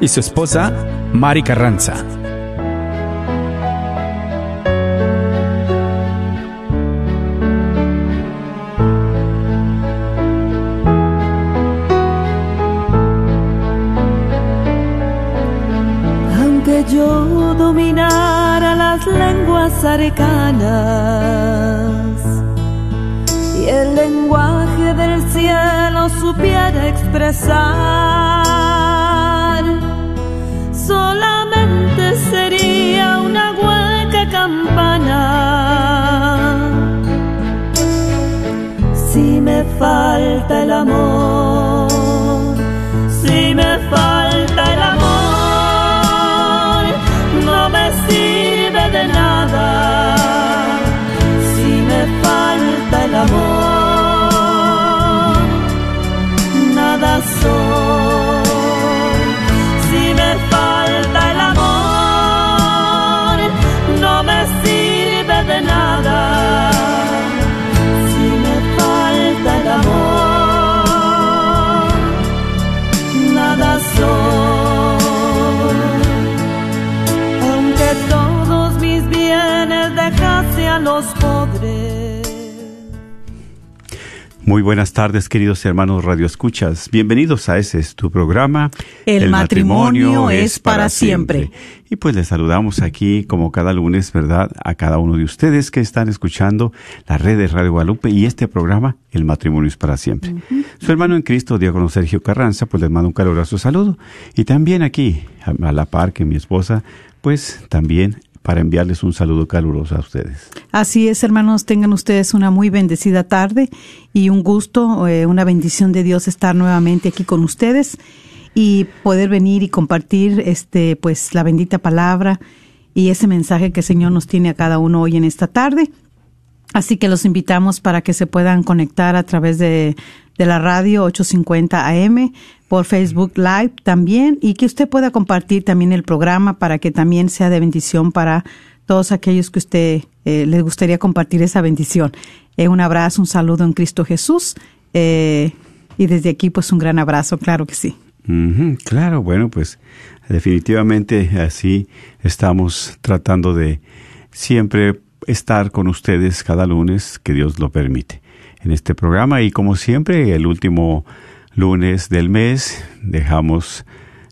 y su esposa, Mari Carranza. Aunque yo dominara las lenguas arcanas y el lenguaje del cielo supiera expresar solamente sería una hueca campana. Si me falta el amor, si me falta el amor, no me sirve de nada. Si me falta el amor, los Muy buenas tardes, queridos hermanos Radio Escuchas. Bienvenidos a ese es tu programa. El, matrimonio, es para siempre. Y pues les saludamos aquí, como cada lunes, ¿verdad? A cada uno de ustedes que están escuchando la red de Radio Guadalupe y este programa, El matrimonio es para siempre. Su hermano en Cristo, Diácono Sergio Carranza, pues les mando un caluroso saludo. Y también aquí, a la par que mi esposa, pues también para enviarles un saludo caluroso a ustedes. Así es, hermanos, tengan ustedes una muy bendecida tarde y un gusto, eh, una bendición de Dios estar nuevamente aquí con ustedes y poder venir y compartir este pues la bendita palabra y ese mensaje que el Señor nos tiene a cada uno hoy en esta tarde. Así que los invitamos para que se puedan conectar a través de, de la radio 850 AM por Facebook Live también y que usted pueda compartir también el programa para que también sea de bendición para todos aquellos que usted eh, les gustaría compartir esa bendición. Eh, un abrazo, un saludo en Cristo Jesús eh, y desde aquí pues un gran abrazo, claro que sí. claro, bueno, pues definitivamente así estamos tratando de siempre estar con ustedes cada lunes que Dios lo permite en este programa y como siempre el último lunes del mes dejamos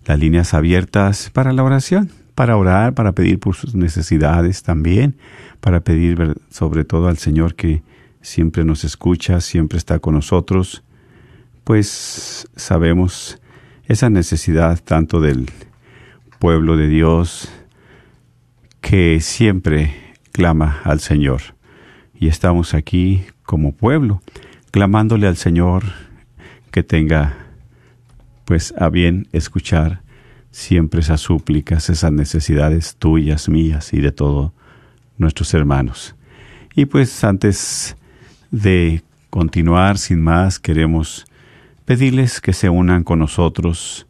las líneas abiertas para la oración, para orar, para pedir por sus necesidades también, para pedir sobre todo al Señor que siempre nos escucha, siempre está con nosotros, pues sabemos esa necesidad tanto del pueblo de Dios que siempre clama al Señor. Y estamos aquí como pueblo, clamándole al Señor que tenga pues a bien escuchar siempre esas súplicas, esas necesidades tuyas, mías y de todos nuestros hermanos. Y pues antes de continuar sin más, queremos pedirles que se unan con nosotros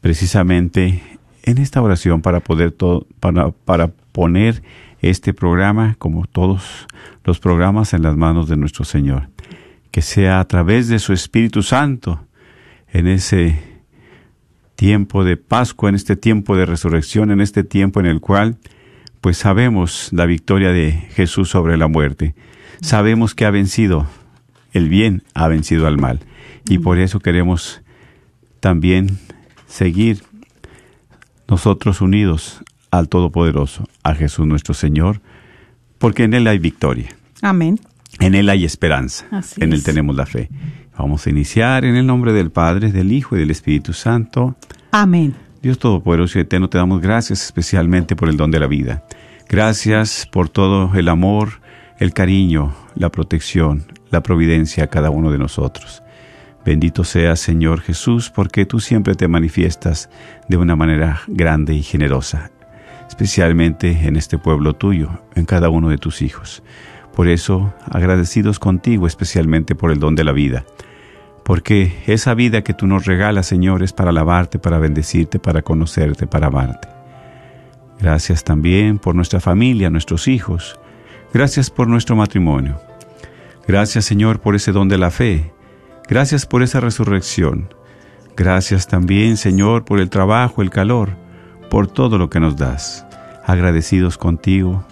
precisamente en esta oración para poder para, para poner este programa, como todos los programas, en las manos de nuestro Señor que sea a través de su Espíritu Santo en ese tiempo de Pascua, en este tiempo de resurrección, en este tiempo en el cual pues sabemos la victoria de Jesús sobre la muerte. Sabemos que ha vencido el bien, ha vencido al mal. Y por eso queremos también seguir nosotros unidos al Todopoderoso, a Jesús nuestro Señor, porque en Él hay victoria. Amén. En Él hay esperanza, en Él tenemos la fe. Vamos a iniciar en el nombre del Padre, del Hijo y del Espíritu Santo. Amén. Dios Todopoderoso y Eterno, te damos gracias especialmente por el don de la vida. Gracias por todo el amor, el cariño, la protección, la providencia a cada uno de nosotros. Bendito seas, Señor Jesús, porque tú siempre te manifiestas de una manera grande y generosa, especialmente en este pueblo tuyo, en cada uno de tus hijos. Por eso, agradecidos contigo especialmente por el don de la vida, porque esa vida que tú nos regalas, Señor, es para alabarte, para bendecirte, para conocerte, para amarte. Gracias también por nuestra familia, nuestros hijos. Gracias por nuestro matrimonio. Gracias, Señor, por ese don de la fe. Gracias por esa resurrección. Gracias también, Señor, por el trabajo, el calor, por todo lo que nos das. Agradecidos contigo,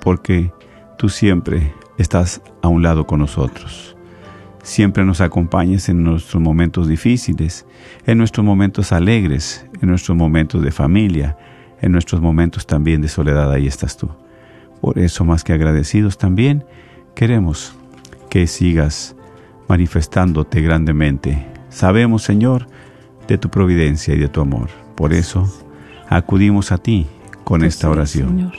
porque tú siempre estás a un lado con nosotros. Siempre nos acompañas en nuestros momentos difíciles, en nuestros momentos alegres, en nuestros momentos de familia, en nuestros momentos también de soledad. Ahí estás tú. Por eso, más que agradecidos también, queremos que sigas manifestándote grandemente. Sabemos, Señor, de tu providencia y de tu amor. Por eso, acudimos a ti con esta oración.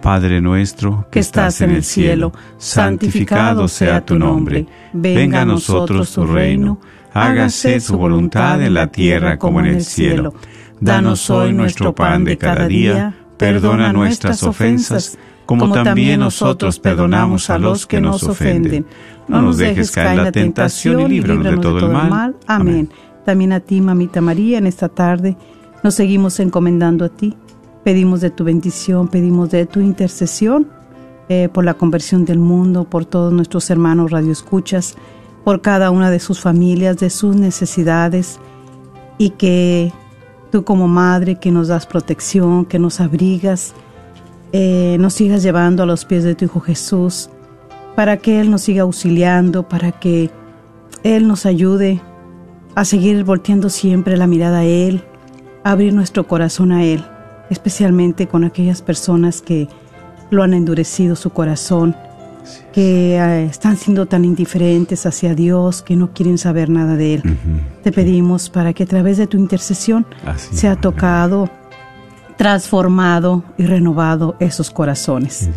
Padre nuestro que estás en el cielo, santificado sea tu nombre. Venga a nosotros tu reino. Hágase tu voluntad en la tierra como en el cielo. Danos hoy nuestro pan de cada día. Perdona nuestras ofensas, como también nosotros perdonamos a los que nos ofenden. No nos dejes caer en la tentación y líbranos de todo el mal. Amén. También a ti, mamita María, en esta tarde nos seguimos encomendando a ti Pedimos de tu bendición, pedimos de tu intercesión eh, por la conversión del mundo, por todos nuestros hermanos radioescuchas, por cada una de sus familias, de sus necesidades y que tú como madre que nos das protección, que nos abrigas, eh, nos sigas llevando a los pies de tu Hijo Jesús, para que Él nos siga auxiliando, para que Él nos ayude a seguir volteando siempre la mirada a Él, a abrir nuestro corazón a Él especialmente con aquellas personas que lo han endurecido su corazón, que eh, están siendo tan indiferentes hacia Dios, que no quieren saber nada de Él. Te pedimos para que a través de tu intercesión sea tocado, transformado y renovado esos corazones.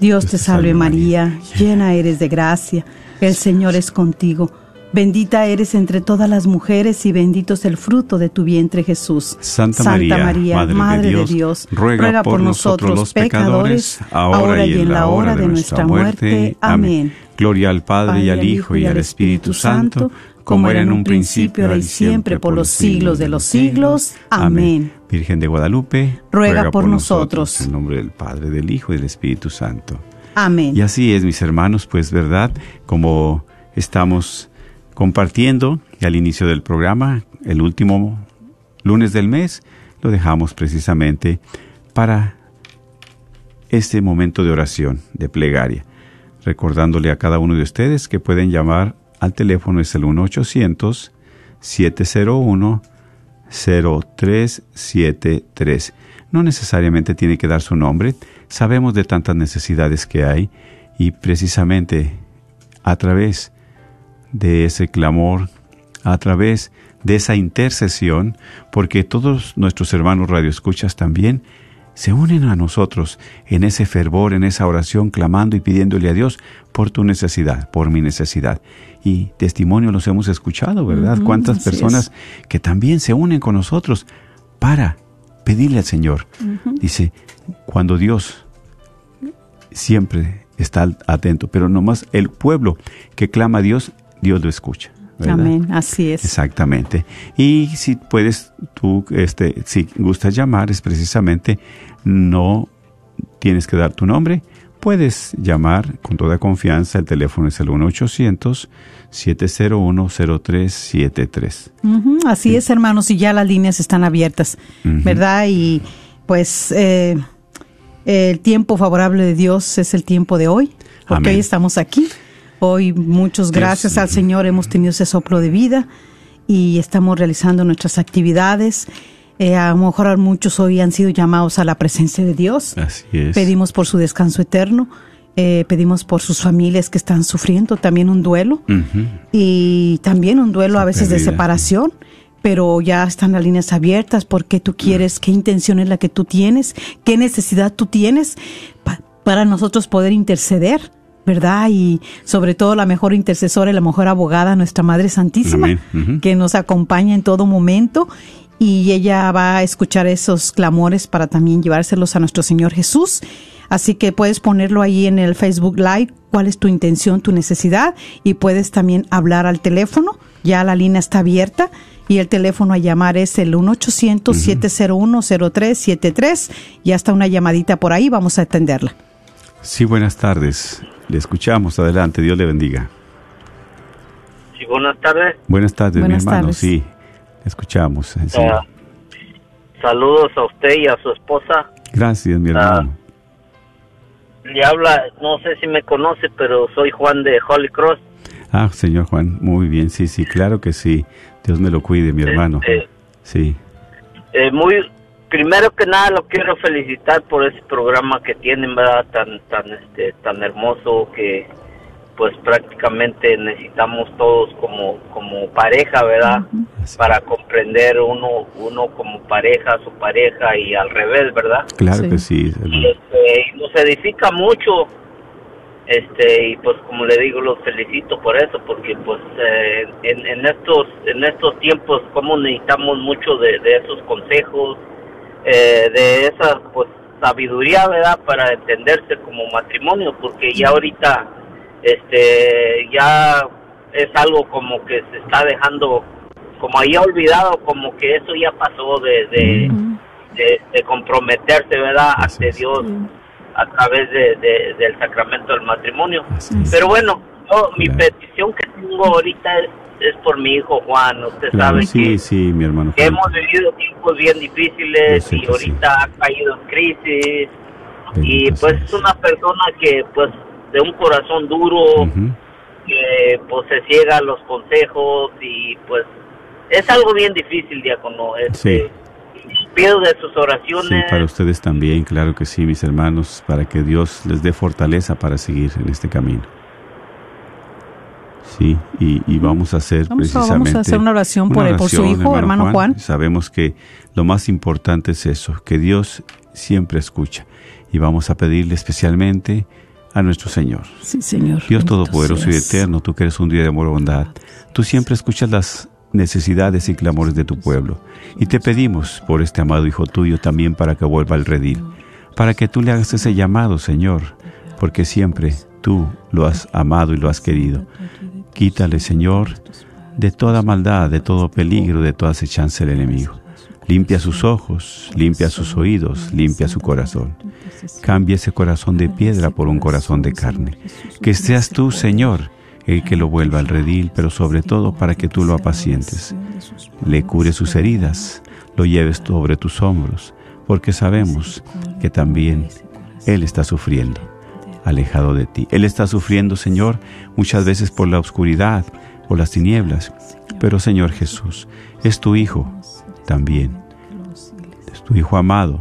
Dios te salve María, llena eres de gracia, el Señor es contigo. Bendita eres entre todas las mujeres y bendito es el fruto de tu vientre Jesús. Santa, María, Madre, de, Dios, ruega, por nosotros los pecadores, ahora y en la hora de nuestra muerte. Amén. Gloria al Padre y al Hijo y al Espíritu Santo, como era en un principio, ahora y siempre, por los siglos de los siglos. Amén. Virgen de Guadalupe, ruega, por, nosotros. En nombre del Padre, del Hijo y del Espíritu Santo. Amén. Y así es, mis hermanos, pues verdad, como estamos compartiendo al inicio del programa, el último lunes del mes, lo dejamos precisamente para este momento de oración, de plegaria, recordándole a cada uno de ustedes que pueden llamar al teléfono, es el 1-800-701-0373. No necesariamente tiene que dar su nombre, sabemos de tantas necesidades que hay y precisamente a través de ese clamor, a través de esa intercesión, porque todos nuestros hermanos radioescuchas también se unen a nosotros en ese fervor, en esa oración, clamando y pidiéndole a Dios por tu necesidad, por mi necesidad. Y testimonio los hemos escuchado, ¿verdad? Cuántas personas que también se unen con nosotros para pedirle al Señor. Dice, cuando Dios siempre está atento, pero nomás el pueblo que clama a Dios Dios lo escucha. Amén, así es. Exactamente. Y si puedes, tú, este, si gustas llamar, es precisamente, no tienes que dar tu nombre, puedes llamar con toda confianza, el teléfono es el 1-800-701-0373. así es, hermanos, y ya las líneas están abiertas, ¿verdad? Y pues eh, el tiempo favorable de Dios es el tiempo de hoy, porque hoy estamos aquí. Hoy, muchas gracias al Señor, hemos tenido ese soplo de vida y estamos realizando nuestras actividades. Eh, a lo mejor muchos hoy han sido llamados a la presencia de Dios. Así es. Pedimos por su descanso eterno. Eh, pedimos por sus familias que están sufriendo también un duelo y también un duelo a veces de separación pero ya están las líneas abiertas porque tú quieres, qué intención es la que tú tienes, qué necesidad tú tienes para nosotros poder interceder ¿verdad? Y sobre todo la mejor intercesora y la mejor abogada, nuestra Madre Santísima, que nos acompaña en todo momento y ella va a escuchar esos clamores para también llevárselos a nuestro Señor Jesús. Así que puedes ponerlo ahí en el Facebook Live, cuál es tu intención, tu necesidad, y puedes también hablar al teléfono, ya la línea está abierta, y el teléfono a llamar es el 1-800-701-0373, ya está una llamadita por ahí, vamos a atenderla. Sí, buenas tardes. Le escuchamos. Adelante. Dios le bendiga. Sí, buenas tardes. Buenas tardes, mi hermano. Sí. Escuchamos. eh, sí. Ah, saludos a usted y a su esposa. Gracias, mi hermano. Le habla, no sé si me conoce, pero soy Juan de Holy Cross. Ah, señor Juan, muy bien, sí, sí, claro que sí. Dios me lo cuide, mi hermano. Este, Sí, eh, muy, primero que nada lo quiero felicitar por ese programa que tienen, ¿verdad? Tan, tan, este, tan hermoso que, pues prácticamente necesitamos todos como, como pareja, ¿verdad? Así. Para comprender uno, uno como pareja, a su pareja y al revés, ¿verdad? claro Sí. que sí, y, este, y nos edifica mucho este y pues como le digo los felicito por eso porque pues eh, en, en estos en estos tiempos como necesitamos mucho de, de esos consejos eh, de esa pues sabiduría verdad para entenderse como matrimonio porque ya ahorita este ya es algo como que se está dejando como ahí olvidado como que eso ya pasó de, de, de, de comprometerse verdad Así ante es. Dios a través de, de- del sacramento del matrimonio. Pero bueno, yo, mi petición que tengo ahorita es, es por mi hijo Juan. Usted Claro, sabe sí, que, sí, mi hermano. que hemos vivido tiempos bien difíciles y ahorita ha caído en crisis. y pues es una persona que pues de un corazón duro, que pues se ciega a los consejos y pues es algo bien difícil, diácono. Este, Pido de sus Sí, oraciones. para ustedes también, claro que sí, mis hermanos, para que Dios les dé fortaleza para seguir en este camino. Sí, y, y vamos a hacer Vamos a- vamos a precisamente hacer una oración por- por su hijo, hermano Juan. Sabemos que lo más importante es eso, que Dios siempre escucha. Y vamos a pedirle especialmente a nuestro Señor. Sí, Señor. Dios Todopoderoso y. Eterno, tú que eres un Dios de amor y bondad, tú siempre escuchas las necesidades y clamores de tu pueblo. Y te pedimos por este amado Hijo tuyo también para que vuelva al redil, para que tú le hagas ese llamado, Señor, porque siempre tú lo has amado y lo has querido. Quítale, Señor, de toda maldad, de todo peligro, de toda acechanza del enemigo. Limpia sus ojos, limpia sus oídos, limpia su corazón. Cambia ese corazón de piedra por un corazón de carne. Que seas tú, Señor, el que lo vuelva al redil, pero sobre todo para que tú lo apacientes. Le cure sus heridas, lo lleves sobre tus hombros, porque sabemos que también Él está sufriendo, alejado de ti. Él está sufriendo, Señor, muchas veces por la oscuridad, por las tinieblas, pero Señor Jesús, es tu Hijo también, es tu Hijo amado.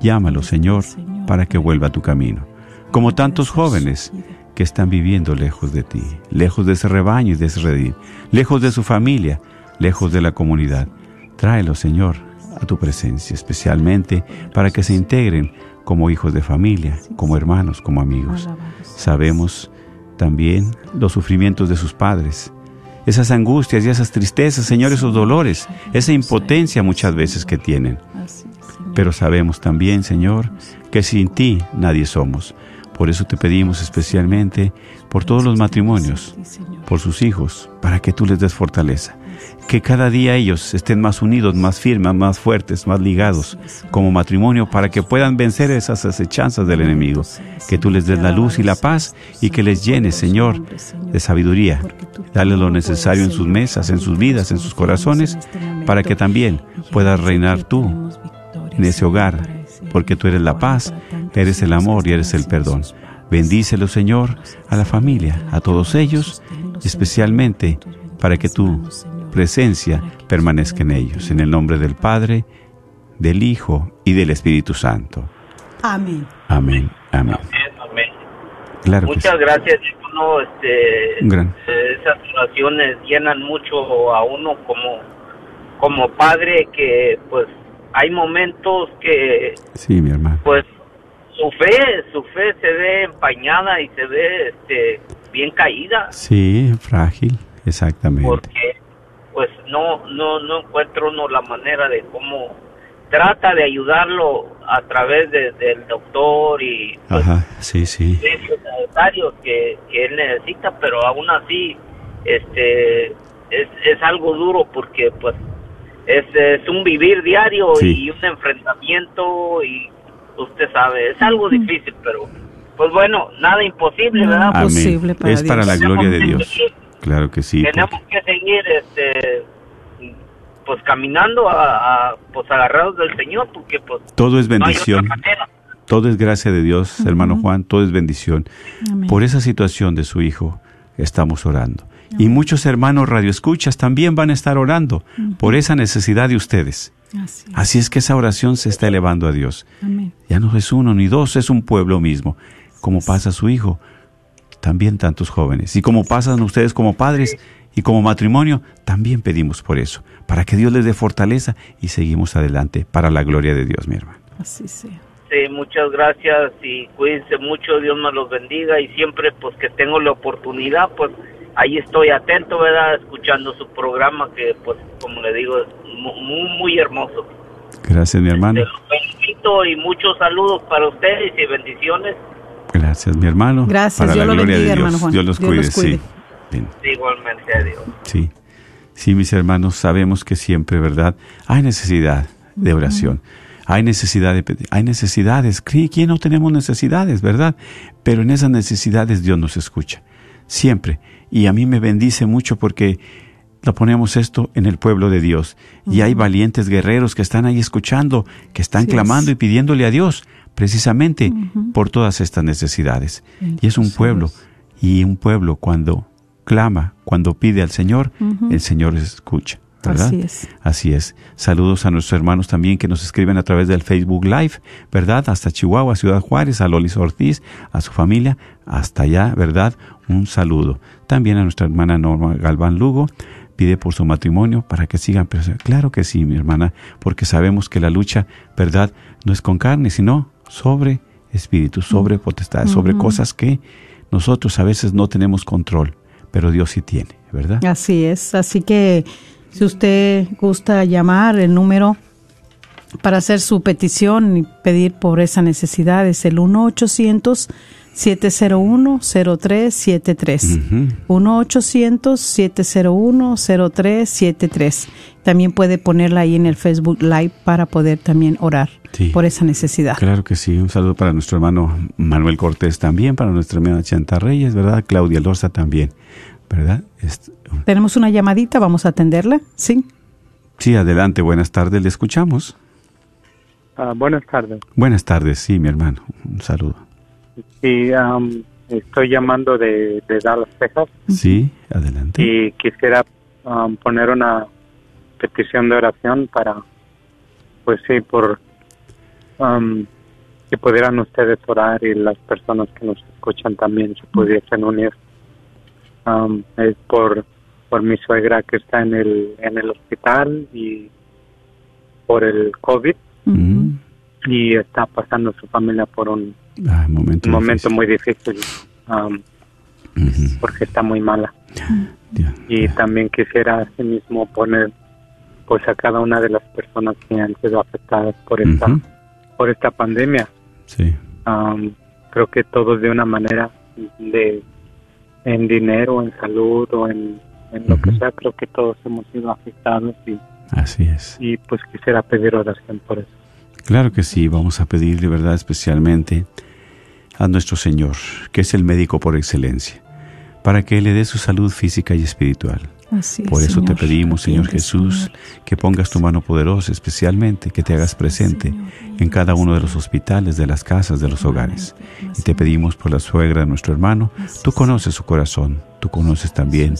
Llámalo, Señor, para que vuelva a tu camino. Como tantos jóvenes que están viviendo lejos de ti, lejos de ese rebaño y de ese redil, lejos de su familia, lejos de la comunidad. Tráelo, Señor, a tu presencia, especialmente para que se integren como hijos de familia, como hermanos, como amigos. Sabemos también los sufrimientos de sus padres, esas angustias y esas tristezas, Señor, esos dolores, esa impotencia muchas veces que tienen. Pero sabemos también, Señor, que sin ti nadie somos. Por eso te pedimos especialmente por todos los matrimonios, por sus hijos, para que tú les des fortaleza. Que cada día ellos estén más unidos, más firmes, más fuertes, más ligados como matrimonio para que puedan vencer esas acechanzas del enemigo. Que tú les des la luz y la paz y que les llenes, Señor, de sabiduría. Dale lo necesario en sus mesas, en sus vidas, en sus corazones, para que también puedas reinar tú en ese hogar, porque tú eres la paz, eres el amor y eres el perdón. Bendícelo, Señor, a la familia, a todos ellos, especialmente para que tu presencia permanezca en ellos. En el nombre del Padre, del Hijo y del Espíritu Santo. Amén. Amén. Amén. Amén. Claro que sí. Muchas gracias, diácono, este, gran. esas oraciones llenan mucho a uno como, como padre que pues hay momentos que Sí, mi hermano. pues su fe, su fe se ve empañada y se ve este bien caída Sí, frágil, exactamente. porque pues no no no encuentro uno la manera de cómo trata de ayudarlo a través de- del doctor y pues, Ajá, sí, sí. necesarios que, que él necesita, pero aún así este es, es algo duro porque pues es, es un vivir diario Sí. y un enfrentamiento y usted sabe, es algo difícil, pero pues bueno, nada imposible, ¿verdad? Amén. posible para es para la gloria de Dios. seguir- Claro que sí. Tenemos porque- que seguir este pues caminando a, pues agarrados del Señor porque pues todo es bendición todo es gracia de Dios hermano Juan todo es bendición por esa situación de su hijo estamos orando y muchos hermanos radioescuchas también van a estar orando por esa necesidad de ustedes Así es. que esa oración se está elevando a Dios. Ya no es uno ni dos, es un pueblo mismo. Como pasa su hijo, también tantos jóvenes. Y como pasan ustedes como padres y como matrimonio, también pedimos por eso, para que Dios les dé fortaleza y seguimos adelante para la gloria de Dios, mi hermano. Así sea. Sí, muchas gracias y cuídense mucho, Dios me los bendiga y siempre pues que tengo la oportunidad, pues ahí estoy atento, ¿verdad? Escuchando su programa que pues como le digo es muy, muy hermoso. Gracias, mi hermano. felicito y muchos saludos para ustedes y bendiciones. Gracias, mi hermano. Gracias, para Dios la lo gloria bendiga, de Dios. hermano Juan. Dios los Dios cuide, los cuide. sí. Bien. Igualmente, adiós. Sí. Sí, mis hermanos, sabemos que siempre, ¿verdad? Hay necesidad de oración. Hay necesidad de pedir. Hay necesidades. ¿Quién no tenemos necesidades, verdad? Pero en esas necesidades Dios nos escucha. Siempre. Y a mí me bendice mucho porque lo ponemos esto en el pueblo de Dios. Y hay valientes guerreros que están ahí escuchando, que están clamando es. y pidiéndole a Dios precisamente por todas estas necesidades. y es un pueblo. Y un pueblo cuando clama, cuando pide al Señor, el Señor escucha. ¿verdad? Así es. Así es. Saludos a nuestros hermanos también que nos escriben a través del Facebook Live, ¿verdad? Hasta Chihuahua, Ciudad Juárez, a Lolis Ortiz, a su familia, hasta allá, ¿verdad? Un saludo. También a nuestra hermana Norma Galván Lugo, pide por su matrimonio para que sigan. Pero claro que sí, mi hermana, porque sabemos que la lucha, ¿verdad? No es con carne, sino sobre espíritu, sobre potestades, sobre cosas que nosotros a veces no tenemos control, pero Dios sí tiene, ¿verdad? Así es. Así que si usted gusta llamar el número para hacer su petición y pedir por esa necesidad es el 1-800-701-0373. Ujú. 1-800-701-0373. También puede ponerla ahí en el Facebook Live para poder también orar Sí. por esa necesidad. Claro que sí. Un saludo para nuestro hermano Manuel Cortés también, para nuestra hermana Chanta Reyes, ¿verdad? Claudia Lorza también, ¿verdad? Tenemos una llamadita, vamos a atenderla. Sí. Sí, adelante, buenas tardes, le escuchamos. Ah, buenas tardes. Buenas tardes, sí, mi hermano. Un saludo. Sí, am, estoy llamando de, de Dallas, Texas, Sí, adelante. y quisiera am, poner una petición de oración para, pues sí, por am, que pudieran ustedes orar y las personas que nos escuchan también se pudiesen unir. Es por, por mi suegra que está en el, en el hospital y por el COVID Mm. Y está pasando su familia por un Ah, momento un momento difícil. muy difícil Ujú. porque está muy mala. Y también quisiera asimismo poner pues a cada una de las personas que han sido afectadas por esta por esta pandemia. Sí, Am, creo que todos de una manera de en dinero en salud o en, en lo que sea creo que todos hemos sido afectados y, así es. y pues quisiera pedir oración por eso Claro que sí, vamos a pedirle, ¿verdad? Especialmente a nuestro Señor, que es el médico por excelencia, para que le dé su salud física y espiritual. Así es, Por eso te pedimos, Señor Jesús, Señor. que pongas tu mano poderosa especialmente, que te hagas presente en cada uno de los hospitales, de las casas, de los hogares. Y te pedimos por la suegra de nuestro hermano, tú conoces su corazón, tú conoces también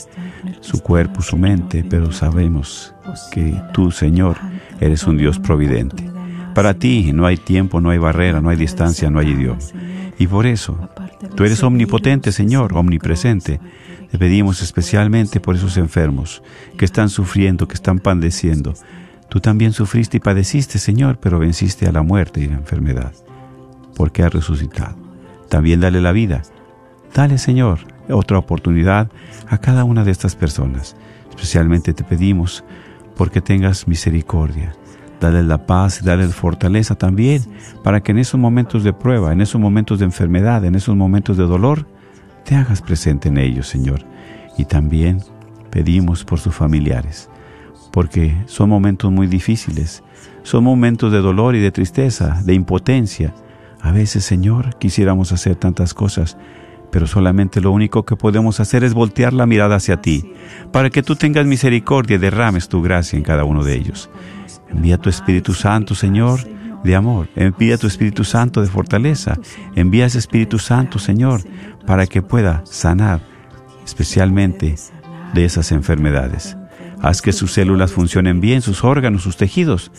su cuerpo, su mente, pero sabemos que tú, Señor, eres un Dios providente. Para ti no hay tiempo, no hay barrera, no hay distancia, no hay idioma. Y por eso, tú eres omnipotente, Señor, omnipresente. Te pedimos especialmente por esos enfermos que están sufriendo, que están padeciendo. Tú también sufriste y padeciste, Señor, pero venciste a la muerte y la enfermedad, porque has resucitado. También dale la vida. Dale, Señor, otra oportunidad a cada una de estas personas. Especialmente te pedimos porque tengas misericordia. Dale la paz, dale la fortaleza también, para que en esos momentos de prueba, en esos momentos de enfermedad, en esos momentos de dolor, te hagas presente en ellos, Señor. Y también pedimos por sus familiares, porque son momentos muy difíciles, son momentos de dolor y de tristeza, de impotencia. A veces, Señor, quisiéramos hacer tantas cosas, pero solamente lo único que podemos hacer es voltear la mirada hacia ti, para que tú tengas misericordia y derrames tu gracia en cada uno de ellos. Envía tu Espíritu Santo, Señor, de amor. Envía tu Espíritu Santo de fortaleza. Envía ese Espíritu Santo, Señor, para que pueda sanar especialmente de esas enfermedades. Haz que sus células funcionen bien, sus órganos, sus tejidos.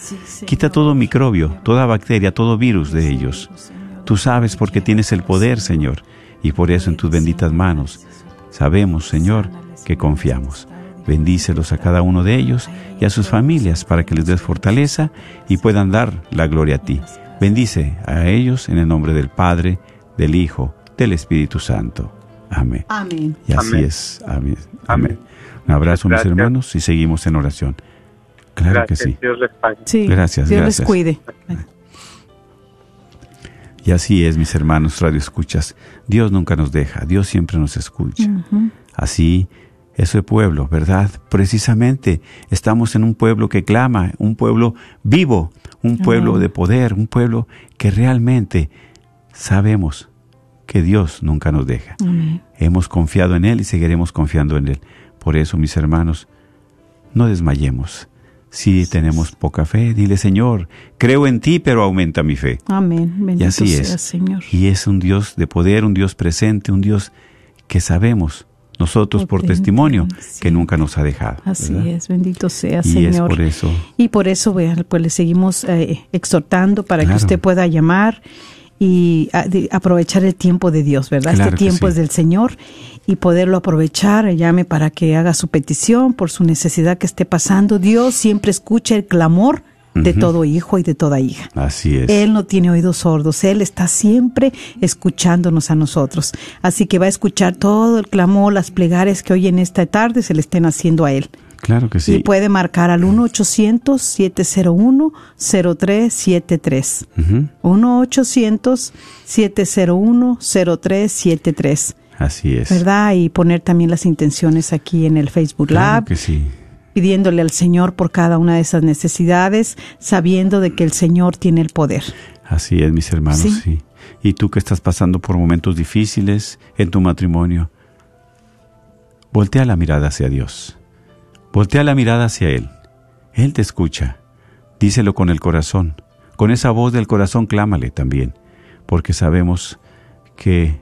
Quita todo microbio, toda bacteria, todo virus de ellos. Tú sabes porque tienes el poder, Señor, y por eso en tus benditas manos sabemos, Señor, que confiamos. Bendícelos a cada uno de ellos y a sus familias para que les des fortaleza y puedan dar la gloria a ti. Bendice a ellos en el nombre del Padre, del Hijo, del Espíritu Santo. Amén. Amén. Y así Amén. es. Amén. Amén. Un abrazo, mis hermanos, y seguimos en oración. Claro Gracias, que sí. Dios les pague. Sí. Gracias, Dios gracias. les cuide. Y así es, mis hermanos, radio escuchas. Dios nunca nos deja, Dios siempre nos escucha. Así, ese pueblo, ¿verdad? Precisamente estamos en un pueblo que clama, un pueblo vivo, un pueblo de poder, un pueblo que realmente sabemos que Dios nunca nos deja. Amén. Hemos confiado en Él y seguiremos confiando en Él. Por eso, mis hermanos, no desmayemos. Si tenemos poca fe, dile, Señor, creo en ti, pero aumenta mi fe. Amén. Bendito Y así seas, es. Señor. Y es un Dios de poder, un Dios presente, un Dios que sabemos nosotros por testimonio sí. que nunca nos ha dejado. Así ¿verdad? es, bendito sea, Y es Señor. por eso. Y por eso, vean, pues le seguimos eh, exhortando para Claro. que usted pueda llamar y a- de- aprovechar el tiempo de Dios, ¿verdad? Claro este tiempo sí. es del Señor y poderlo aprovechar. Llame para que haga su petición por su necesidad que esté pasando. Dios siempre escucha el clamor de todo hijo y de toda hija. Así es. Él no tiene oídos sordos, Él está siempre escuchándonos a nosotros. Así que va a escuchar todo el clamor, las plegarias que hoy en esta tarde se le estén haciendo a Él. claro que Y sí. puede marcar al 1-800-701-0373. Ujú. 1-800-701-0373. Así es. ¿Verdad? Y poner también las intenciones aquí en el Facebook Claro Lab, que sí. Pidiéndole al Señor por cada una de esas necesidades, sabiendo de que el Señor tiene el poder. Así es, mis hermanos, Sí. sí. Y tú que estás pasando por momentos difíciles en tu matrimonio, voltea la mirada hacia Dios. Voltea la mirada hacia Él. Él te escucha. Díselo con el corazón. Con esa voz del corazón clámale también, porque sabemos que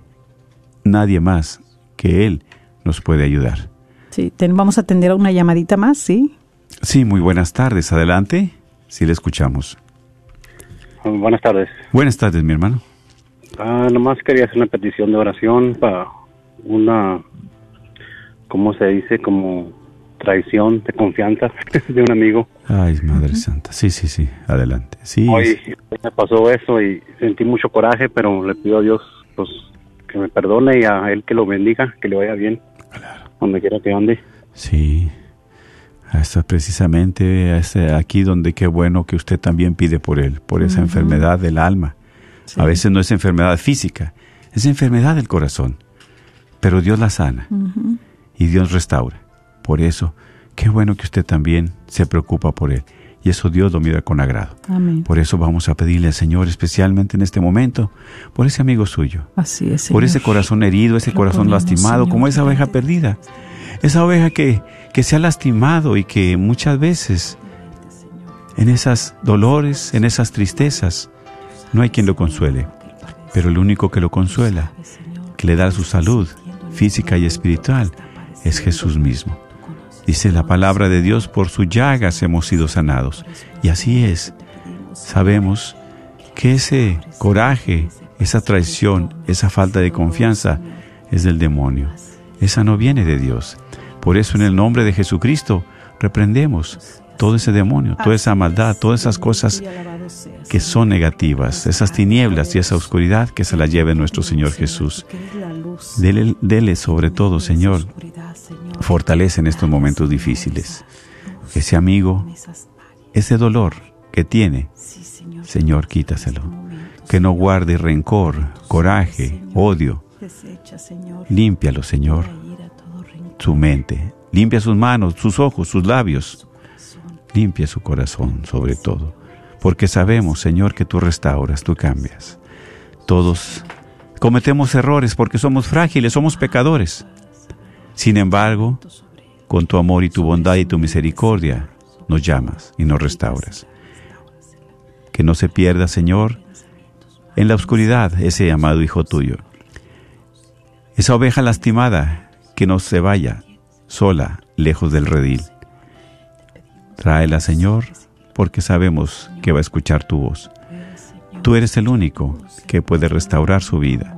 nadie más que Él nos puede ayudar. Sí, ten- vamos a atender a una llamadita más, ¿sí? Sí, muy buenas tardes. Adelante. Sí, le escuchamos. Buenas tardes. Buenas tardes, mi hermano. Ah, nomás quería hacer una petición de oración para una, ¿cómo se dice? Como traición de confianza de un amigo. Ay, Madre Santa. Sí, sí, sí. Adelante. Sí. Hoy me pasó eso y sentí mucho coraje, pero le pido a Dios pues que me perdone y a Él que lo bendiga, que le vaya bien, donde quiera que ande. Sí. Hasta precisamente es aquí donde qué bueno que usted también pide por él, por esa enfermedad del alma. Sí. A veces no es enfermedad física, es enfermedad del corazón. Pero Dios la sana y Dios restaura. Por eso, qué bueno que usted también se preocupa por él. Y eso Dios lo mira con agrado. Amén. Por eso vamos a pedirle al Señor, especialmente en este momento, por ese amigo suyo, Así es. por ese corazón herido, ese Lo corazón ponemos, lastimado, Señor, como esa oveja perdida. Esa oveja que, que se ha lastimado y que muchas veces en esas dolores, en esas tristezas, no hay quien lo consuele. Pero el único que lo consuela, que le da su salud física y espiritual, es Jesús mismo. Dice la palabra de Dios, por sus llagas hemos sido sanados. Y así es. Sabemos que ese coraje, esa traición, esa falta de confianza es del demonio. Esa no viene de Dios. Por eso en el nombre de Jesucristo reprendemos todo ese demonio, toda esa maldad, todas esas cosas que son negativas, esas tinieblas y esa oscuridad que se la lleve nuestro Señor Jesús. Dele, dele sobre todo, Señor, fortalece en estos momentos difíciles. Ese amigo, ese dolor que tiene, Señor, quítaselo. Que no guarde rencor, coraje, odio. Límpialo, Señor, su mente. Limpia sus manos, sus ojos, sus labios. Limpia su corazón, sobre todo. Porque sabemos, Señor, que tú restauras, tú cambias. Todos Cometemos errores porque somos frágiles, somos pecadores. Sin embargo, con tu amor y tu bondad y tu misericordia, nos llamas y nos restauras. Que no se pierda, Señor, en la oscuridad ese amado Hijo tuyo. Esa oveja lastimada que no se vaya sola, lejos del redil. Tráela, Señor, porque sabemos que va a escuchar tu voz. Tú eres el único que puede restaurar su vida.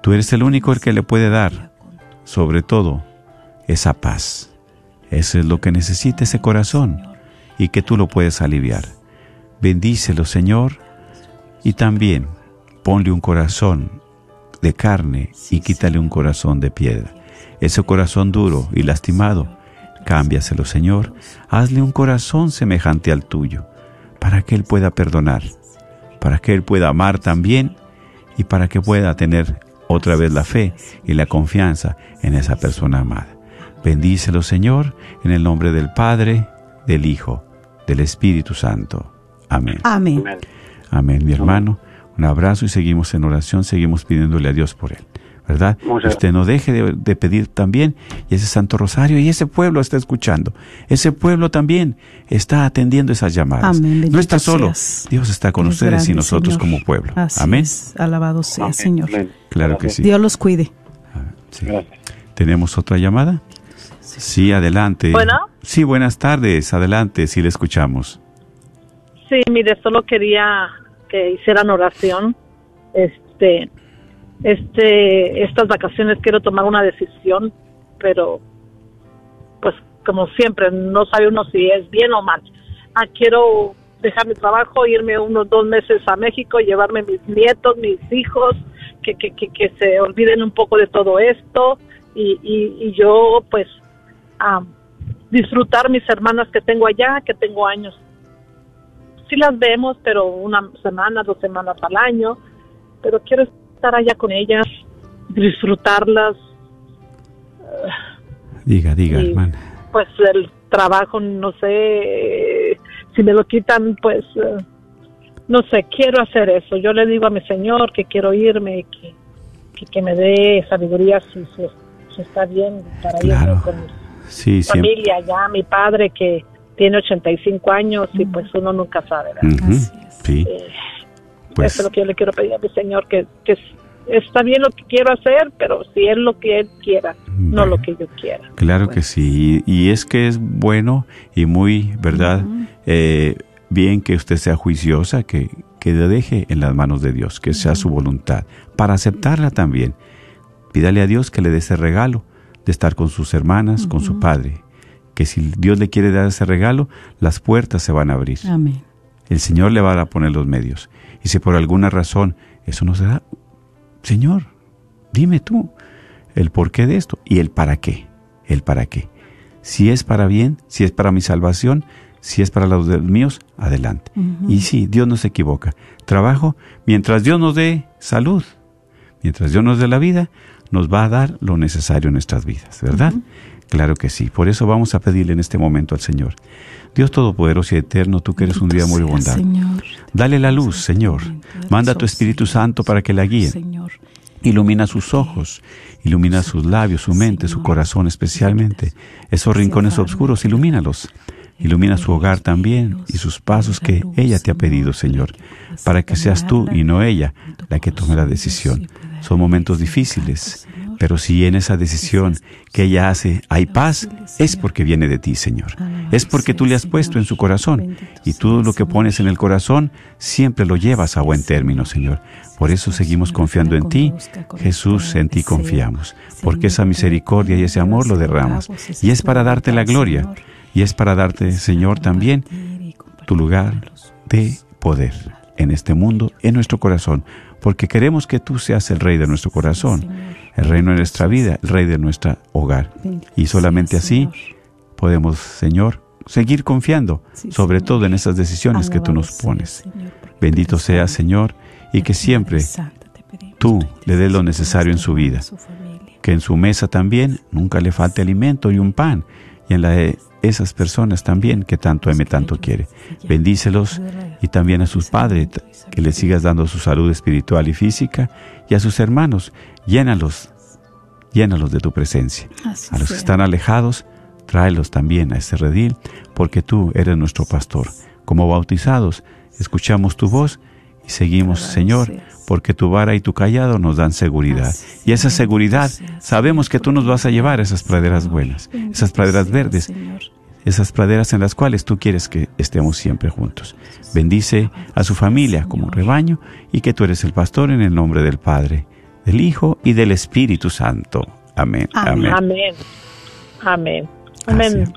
Tú eres el único el que le puede dar, sobre todo, esa paz. Eso es lo que necesita ese corazón y que tú lo puedes aliviar. Bendícelo, Señor, y también ponle un corazón de carne y quítale un corazón de piedra. Ese corazón duro y lastimado, cámbiaselo, Señor. Hazle un corazón semejante al tuyo, para que Él pueda perdonar, para que Él pueda amar también y para que pueda tener otra vez la fe y la confianza en esa persona amada. Bendícelo, Señor, en el nombre del Padre, del Hijo, del Espíritu Santo. Amén. Amén. Amén, mi hermano. Un abrazo y seguimos en oración, seguimos pidiéndole a Dios por él. ¿Verdad? Muchas Usted no deje de, de pedir también, y ese Santo Rosario, y ese pueblo está escuchando. Ese pueblo también está atendiendo esas llamadas. Amén, no está solo, seas. Dios está con ustedes y nosotros Señor. como pueblo. Así Amén. es. Alabado sea, Amén. Señor. Amén. Claro que sí. Dios los cuide. Sí. Gracias. ¿Tenemos otra llamada? Sí, adelante. Bueno. Sí, buenas tardes. Adelante, sí le escuchamos. Sí, mire, solo quería que hicieran oración. Este, este, estas vacaciones quiero tomar una decisión, pero pues como siempre, no sabe uno si es bien o mal. Ah, quiero dejar mi trabajo, irme unos dos meses a México, llevarme mis nietos, mis hijos, que, que, que, que se olviden un poco de todo esto y, y, y yo pues ah, disfrutar mis hermanas que tengo allá, que tengo años sí las vemos, pero una semana, dos semanas al año, pero quiero estar allá con ellas, disfrutarlas, Diga, diga, hermana. pues el trabajo, no sé, eh, si me lo quitan, pues, eh, no sé, quiero hacer eso. Yo le digo a mi Señor que quiero irme, que, que, que me dé sabiduría si, si, si está bien para Claro. irme con mi siempre. familia allá, mi padre que tiene 85 años y pues uno nunca sabe, ¿verdad? Es. Sí, Eh, pues Eso es lo que yo le quiero pedir a mi Señor, que, que está bien lo que quiero hacer, pero si es lo que Él quiera, no lo que yo quiera. Claro que sí, y es que es bueno y muy, ¿verdad? Eh, bien que usted sea juiciosa, que, que le deje en las manos de Dios, que sea su voluntad, para aceptarla también. Pídale a Dios que le dé ese regalo de estar con sus hermanas, con su padre, que si Dios le quiere dar ese regalo, las puertas se van a abrir. Amén. El Señor le va a poner los medios. Y si por alguna razón eso no se da, Señor, dime tú el porqué de esto y el para qué. El para qué. Si es para bien, si es para mi salvación, si es para los de- míos, adelante. Y sí, Dios no se equivoca. Trabajo mientras Dios nos dé salud, mientras Dios nos dé la vida, nos va a dar lo necesario en nuestras vidas, ¿verdad? Claro que sí. Por eso vamos a pedirle en este momento al Señor. Dios Todopoderoso y Eterno, tú que eres un día muy bondad. Dale la luz, Señor. Manda tu Espíritu Santo para que la guíe. Ilumina sus ojos, ilumina sus labios, su mente, su corazón especialmente. Esos rincones oscuros, ilumínalos. Ilumina su hogar también y sus pasos que ella te ha pedido, Señor, para que seas tú y no ella la que tome la decisión. Son momentos difíciles, pero si en esa decisión que ella hace hay paz, es porque viene de ti, Señor. Es porque tú le has puesto en su corazón. Y tú lo que pones en el corazón siempre lo llevas a buen término, Señor. Por eso seguimos confiando en ti, Jesús, en ti confiamos, porque esa misericordia y ese amor lo derramas. Y es para darte la gloria, y es para darte, Señor, también tu lugar de poder en este mundo, en nuestro corazón, porque queremos que tú seas el rey de nuestro corazón, el reino de nuestra vida, el rey de nuestro hogar. Y solamente así podemos, Señor, seguir confiando, sobre todo en esas decisiones que tú nos pones. Bendito seas, Señor, y que siempre tú le des lo necesario en su vida. Que en su mesa también nunca le falte alimento y un pan. Y en la de esas personas también que tanto ame, tanto quiere. Bendícelos y también a sus padres, que le sigas dando su salud espiritual y física, y a sus hermanos, llénalos, llénalos de tu presencia. Así A los que están alejados, tráelos también a ese redil, porque tú eres nuestro pastor. Como bautizados, escuchamos tu voz y seguimos, Señor, porque tu vara y tu callado nos dan seguridad. Y esa seguridad, sabemos que tú nos vas a llevar a esas praderas Señor. buenas, esas praderas verdes, Señor. esas praderas en las cuales tú quieres que estemos siempre juntos. Bendice a su familia como un rebaño y que tú eres el pastor en el nombre del Padre, del Hijo y del Espíritu Santo. Amén. Amén. Amén. Amén. Amén. Así Amén.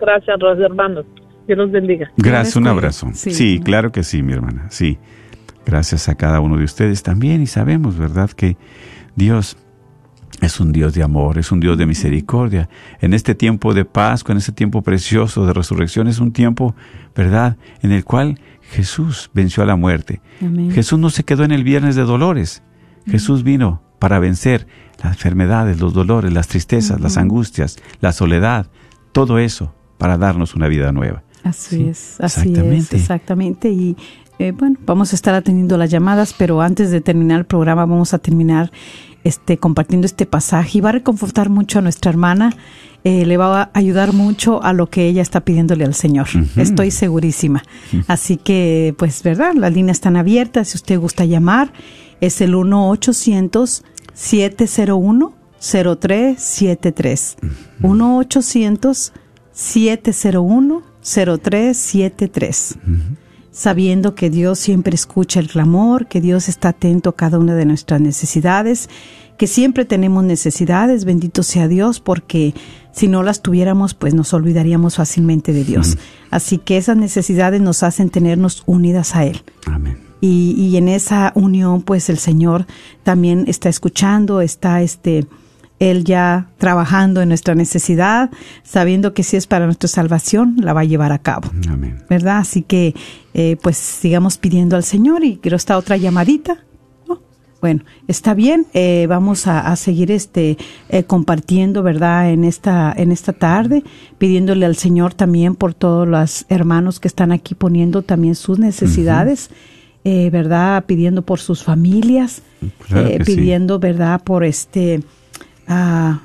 Gracias, hermanos. Dios los bendiga. Gracias, un abrazo. Sí. Sí. claro que sí, mi hermana. Sí. Gracias a cada uno de ustedes también y sabemos, ¿verdad?, que Dios es un Dios de amor, es un Dios de misericordia. En este tiempo de Pascua, en este tiempo precioso de resurrección, es un tiempo, ¿verdad?, en el cual Jesús venció a la muerte. Amén. Jesús no se quedó en el viernes de dolores. Jesús vino para vencer las enfermedades, los dolores, las tristezas, las angustias, la soledad, todo eso para darnos una vida nueva. Así Sí, es, así es, exactamente. exactamente. Y eh, bueno, vamos a estar atendiendo las llamadas, pero antes de terminar el programa vamos a terminar este compartiendo este pasaje y va a reconfortar mucho a nuestra hermana. eh, le va a ayudar mucho a lo que ella está pidiéndole al Señor. Ujú. Estoy segurísima. Así que, pues, ¿verdad? Las líneas están abiertas. Si usted gusta llamar, es el 1-800-701-0373. 1-800-701-0373 sabiendo que Dios siempre escucha el clamor, que Dios está atento a cada una de nuestras necesidades, que siempre tenemos necesidades, bendito sea Dios, porque si no las tuviéramos, pues nos olvidaríamos fácilmente de Dios. Así que esas necesidades nos hacen tenernos unidas a Él. Amén. Y, y en esa unión, pues el Señor también está escuchando, está este, Él ya trabajando en nuestra necesidad, sabiendo que si es para nuestra salvación, la va a llevar a cabo. Amén. ¿verdad? Así que, eh, pues sigamos pidiendo al Señor y quiero esta otra llamadita. ¿no? Bueno, está bien. eh, vamos a, a seguir este eh, compartiendo, ¿verdad? En esta en esta tarde, pidiéndole al Señor también por todos los hermanos que están aquí poniendo también sus necesidades, eh, ¿verdad? Pidiendo por sus familias, Claro eh, que sí. pidiendo, ¿verdad? Por este ah,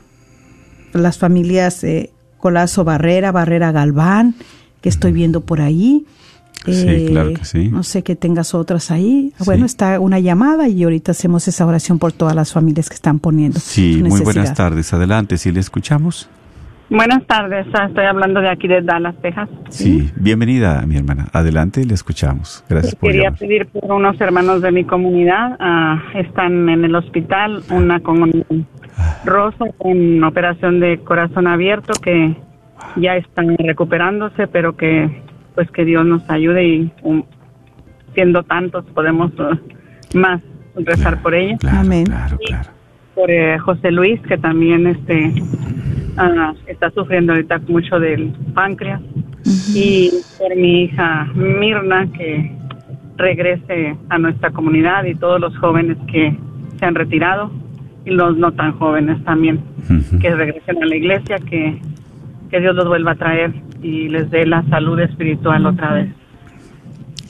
las familias eh, Colazo Barrera, Barrera Galván, que estoy viendo por ahí. Sí, claro que sí. No sé que tengas otras ahí. Sí. Bueno, está una llamada y ahorita hacemos esa oración por todas las familias que están poniendo. Sí, muy buenas tardes. Adelante, si le escuchamos. Buenas tardes, ah, estoy hablando de aquí de Dallas, Texas. Sí, bienvenida, mi hermana. Adelante, le escuchamos. Gracias por Quería llamar. pedir por unos hermanos de mi comunidad, ah, están en el hospital, una con Rosa con operación de corazón abierto que ya están recuperándose, pero que pues que Dios nos ayude y um, siendo tantos podemos uh, más rezar por ella. Claro, Amén. claro, claro. por eh, José Luis, que también este ah, está sufriendo ahorita mucho del páncreas, y por mi hija Mirna, que regrese a nuestra comunidad y todos los jóvenes que se han retirado los no tan jóvenes también, que regresen a la iglesia, que, que Dios los vuelva a traer y les dé la salud espiritual otra vez.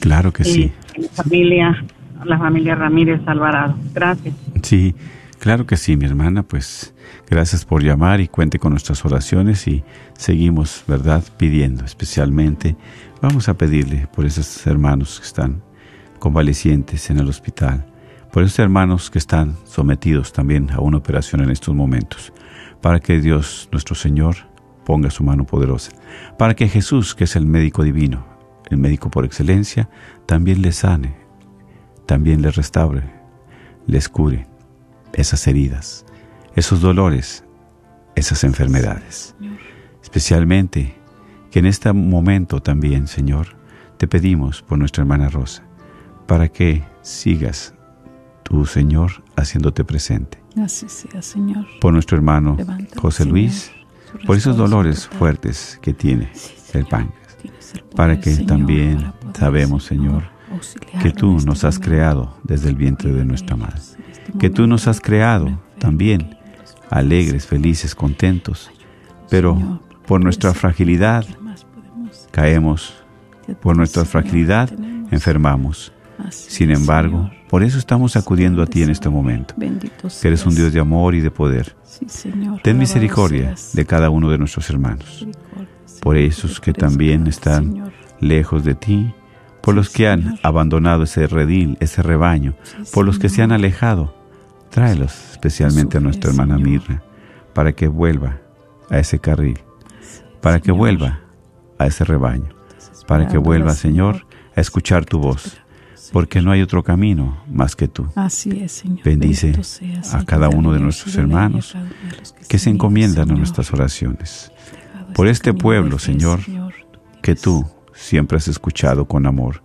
Claro que y sí. familia, la familia Ramírez Alvarado. Gracias. Sí, claro que sí, mi hermana. Pues gracias por llamar y cuente con nuestras oraciones y seguimos, ¿verdad? Pidiendo especialmente. Vamos a pedirle por esos hermanos que están convalecientes en el hospital, por esos hermanos que están sometidos también a una operación en estos momentos, para que Dios, nuestro Señor, ponga su mano poderosa, para que Jesús, que es el médico divino, el médico por excelencia, también les sane, también les restaure, les cure esas heridas, esos dolores, esas enfermedades. Especialmente que en este momento también, Señor, te pedimos por nuestra hermana Rosa, para que sigas tú, Señor, haciéndote presente. Así sea, Señor. Por nuestro hermano José Luis, por esos dolores fuertes que tiene Sí, el páncreas, para que Señor, también para poder, sabemos, Señor, auxiliarlo que en tú este nos has creado desde el vientre de nuestra madre, este que tú nos has creado también que alegres, felices, contentos, pero por nuestra fragilidad ¿qué más podemos caemos, por nuestra fragilidad enfermamos. Sin embargo. Por eso estamos acudiendo a ti en este momento, Bendito que eres un. Dios de amor y de poder. Sí, Señor. Ten misericordia de cada uno de nuestros hermanos, por esos que también están lejos de ti, por los que han abandonado ese redil, ese rebaño, por los que se han alejado. Tráelos especialmente a nuestra hermana. Mirna, para que vuelva a ese carril, para que vuelva a ese rebaño, para que vuelva, Señor, a escuchar tu voz, porque no hay otro camino más que tú. Así es, Señor. Bendice seas, a cada uno de nuestros hermanos los que se encomiendan a nuestras oraciones. Por este pueblo, Señor, que tú siempre has escuchado con amor.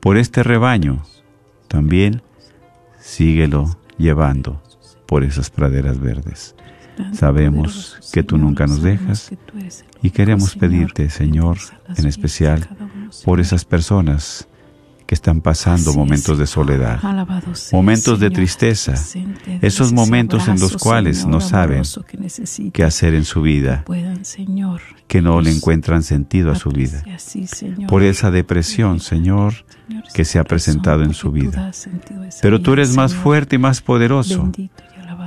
Por este rebaño, también síguelo llevando por esas praderas verdes. Sabemos que tú nunca nos dejas que y queremos pedirte, que Señor, en especial por esas personas que están pasando momentos de soledad, momentos de tristeza, esos momentos en los cuales no saben qué hacer en su vida, que no le encuentran sentido a su vida. Por esa depresión, Señor, que se ha presentado en su vida. Pero tú eres más fuerte y más poderoso.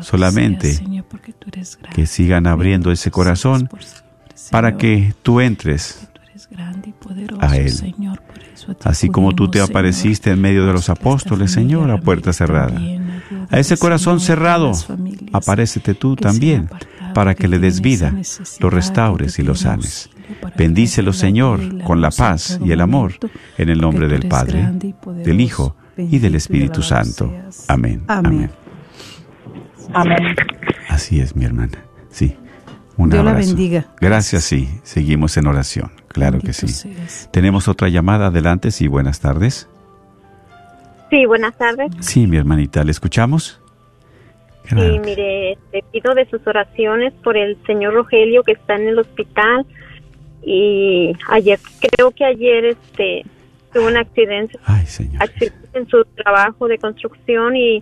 Solamente que sigan abriendo ese corazón para que tú entres a Él. Así como tú te apareciste en medio de los apóstoles, Señor, a puerta cerrada. A ese corazón cerrado, aparécete tú también, para que le des vida, lo restaures y lo sanes. Bendícelo, Señor, con la paz y el amor, en el nombre del Padre, del. Hijo y del Espíritu Santo. Amén. Amén. Amén. Así es, mi hermana. Sí. Un Dios la abrazo. bendiga. Gracias, sí. Seguimos en oración. Claro que sí. seas. Tenemos otra llamada. Adelante, sí. Buenas tardes. Sí, buenas tardes. Sí, mi hermanita. ¿Le escuchamos? Claro. Sí, mire, te pido de sus oraciones por el señor Rogelio que está en el hospital y ayer, creo que ayer este tuvo un accidente, Ay, Señor. accidente en su trabajo de construcción y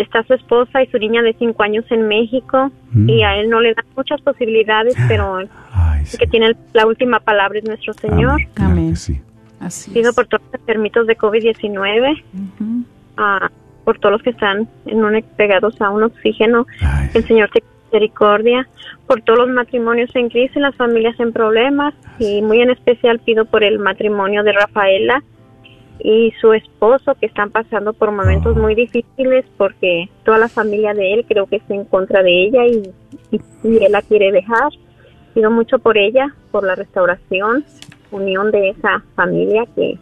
está su esposa y su niña de cinco años en México Mm. y a él no le dan muchas posibilidades, pero el Ay, que Señor. tiene la última palabra es nuestro Señor. Amén. Claro Amén. que sí. Así Pido es. por todos los enfermitos de COVID-19, Ujú. ah, por todos los que están en un, pegados a un oxígeno, Ay, el Señor te misericordia por todos los matrimonios en crisis, las familias en problemas y muy en especial pido por el matrimonio de Rafaela y su esposo que están pasando por momentos Oh. muy difíciles porque toda la familia de él creo que está en contra de ella y, y, y él la quiere dejar. Pido mucho por ella, por la restauración, unión de esa familia que,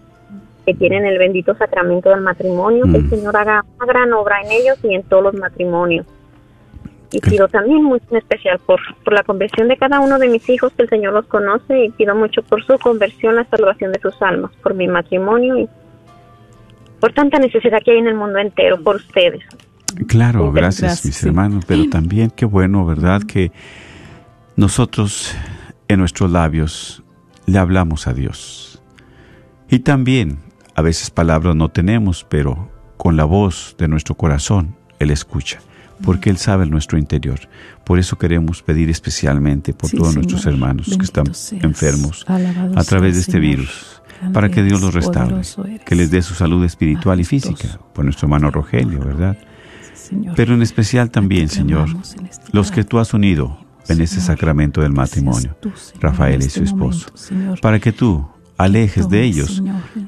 que tienen el bendito sacramento del matrimonio, que el Mm. Señor haga una gran obra en ellos y en todos los matrimonios. Y pido también muy en especial por, por la conversión de cada uno de mis hijos, que el Señor los conoce, y pido mucho por su conversión, la salvación de sus almas, por mi matrimonio y por tanta necesidad que hay en el mundo entero, por ustedes. Claro, gracias, gracias, mis sí. hermanos, pero también qué bueno, ¿verdad? Que nosotros en nuestros labios le hablamos a Dios. Y también, a veces palabras no tenemos, pero con la voz de nuestro corazón, Él escucha, porque Él sabe nuestro interior. Por eso queremos pedir especialmente por Sí, todos Señor. nuestros hermanos que están seas. enfermos Alabado a través de este Señor. virus, para que Dios los restaure, que les dé su salud espiritual y física, por nuestro hermano Rogelio, ¿verdad? Pero en especial también, Señor, este los que tú has unido en ese Señor, sacramento del matrimonio, Rafael y este su esposo, para que tú alejes de ellos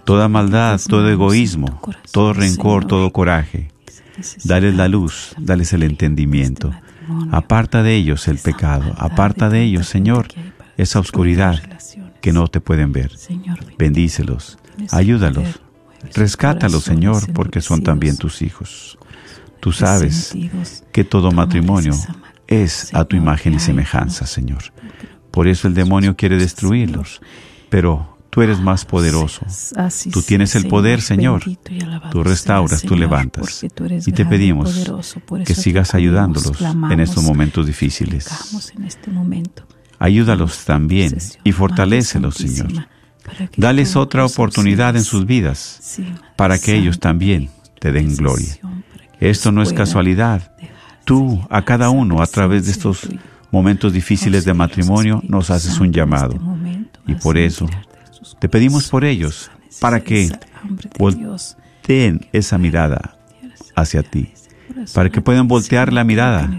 toda maldad, todo egoísmo, todo rencor, todo coraje. Dales la luz, dales el entendimiento. Aparta de ellos el pecado, aparta de ellos, Señor, esa oscuridad que no te pueden ver. Bendícelos, ayúdalos, rescátalos, Señor, porque son también tus hijos. Tú sabes que todo matrimonio es a tu imagen y semejanza, Señor. Por eso el demonio quiere destruirlos, pero tú eres más poderoso. Tú tienes el poder, Señor. Tú restauras, tú levantas. Y te pedimos que sigas ayudándolos en estos momentos difíciles. Este. Ayúdalos también y fortalécelos, Señor. Dales otra oportunidad en sus vidas para que ellos también te den gloria. Esto no es casualidad. Tú, a cada uno, a través de estos momentos difíciles de matrimonio, nos haces un este llamado. momento, Y por eso te pedimos por ellos para que volteen esa mirada hacia ti, para que puedan voltear la mirada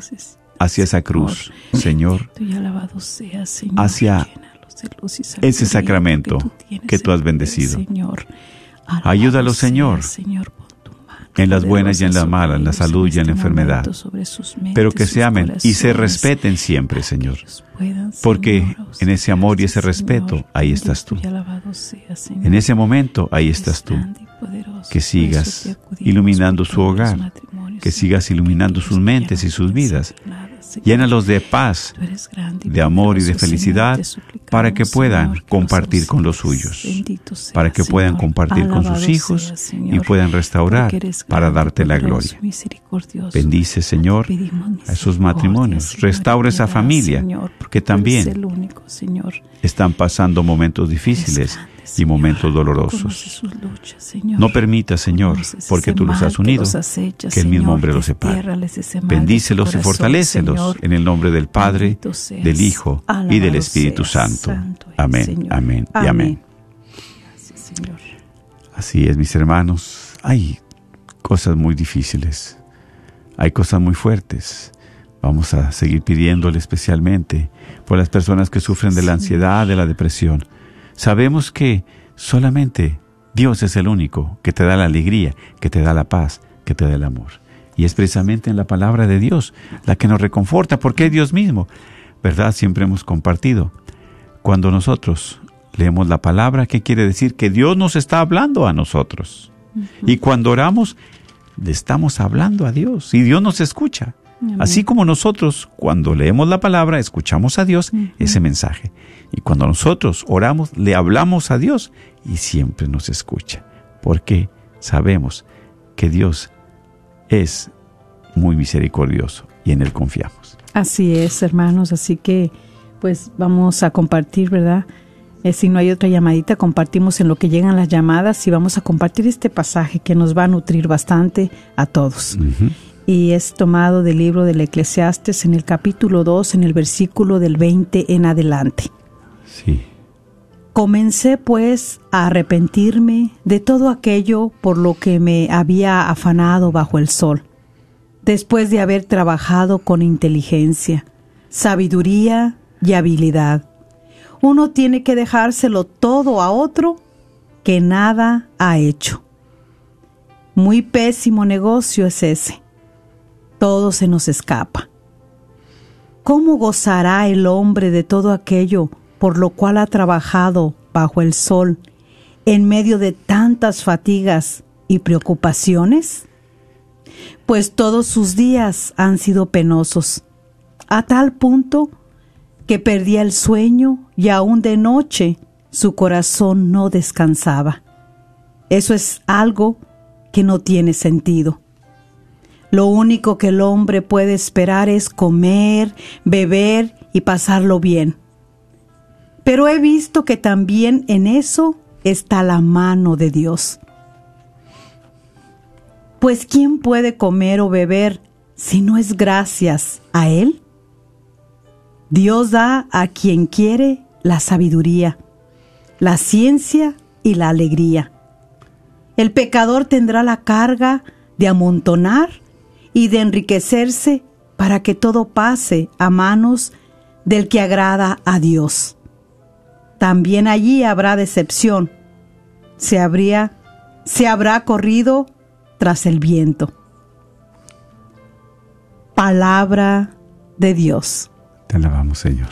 hacia esa cruz, Señor, hacia ese sacramento que tú has bendecido. Ayúdalo, Señor, en las buenas y en las malas, en la salud y en la este enfermedad, sus mentes, pero que se amen y se respeten siempre, Señor. Porque en ese amor y ese respeto, ahí estás tú. En ese momento, ahí estás tú. Que sigas iluminando su hogar, que sigas iluminando sus mentes y sus vidas. Llénalos de paz, de amor y de felicidad para que puedan compartir con los suyos, para que puedan compartir con sus hijos y puedan restaurar para darte la gloria. Bendice, Señor, a esos matrimonios. Restaura esa familia que también están pasando momentos difíciles y momentos dolorosos. No permita, Señor, porque tú los has unido, que el mismo hombre los separe. Bendícelos y fortalécelos en el nombre del Padre, del Hijo y del Espíritu Santo. Amén, amén y amén. Así es, mis hermanos. Hay cosas muy difíciles. Hay cosas muy fuertes. Vamos a seguir pidiéndole especialmente por las personas que sufren de la ansiedad, de la depresión. Sabemos que solamente Dios es el único que te da la alegría, que te da la paz, que te da el amor. Y es precisamente en la palabra de Dios la que nos reconforta, porque es Dios mismo. ¿Verdad? Siempre hemos compartido. Cuando nosotros leemos la palabra, ¿qué quiere decir? Que Dios nos está hablando a nosotros. Y cuando oramos, le estamos hablando a Dios y Dios nos escucha. Amén. Así como nosotros, cuando leemos la palabra, escuchamos a Dios ese mensaje. Y cuando nosotros oramos, le hablamos a Dios y siempre nos escucha. Porque sabemos que Dios es muy misericordioso y en Él confiamos. Así es, hermanos, así que pues vamos a compartir, ¿verdad? Eh, si no hay otra llamadita, compartimos en lo que llegan las llamadas y vamos a compartir este pasaje que nos va a nutrir bastante a todos. Y es tomado del libro del Eclesiastes en el capítulo 2, en el versículo del 20 en adelante. Sí. Comencé pues a arrepentirme de todo aquello por lo que me había afanado bajo el sol, después de haber trabajado con inteligencia, sabiduría y habilidad. Uno tiene que dejárselo todo a otro que nada ha hecho. Muy pésimo negocio es ese. Todo se nos escapa. ¿Cómo gozará el hombre de todo aquello por lo cual ha trabajado bajo el sol en medio de tantas fatigas y preocupaciones? Pues todos sus días han sido penosos, a tal punto que perdía el sueño y aún de noche su corazón no descansaba. Eso es algo que no tiene sentido. Lo único que el hombre puede esperar es comer, beber y pasarlo bien. Pero he visto que también en eso está la mano de Dios. Pues ¿quién puede comer o beber si no es gracias a Él? Dios da a quien quiere la sabiduría, la ciencia y la alegría. El pecador tendrá la carga de amontonar y de enriquecerse para que todo pase a manos del que agrada a Dios. También allí habrá decepción. Se habría se habrá corrido tras el viento. Palabra de Dios. Te alabamos, Señor.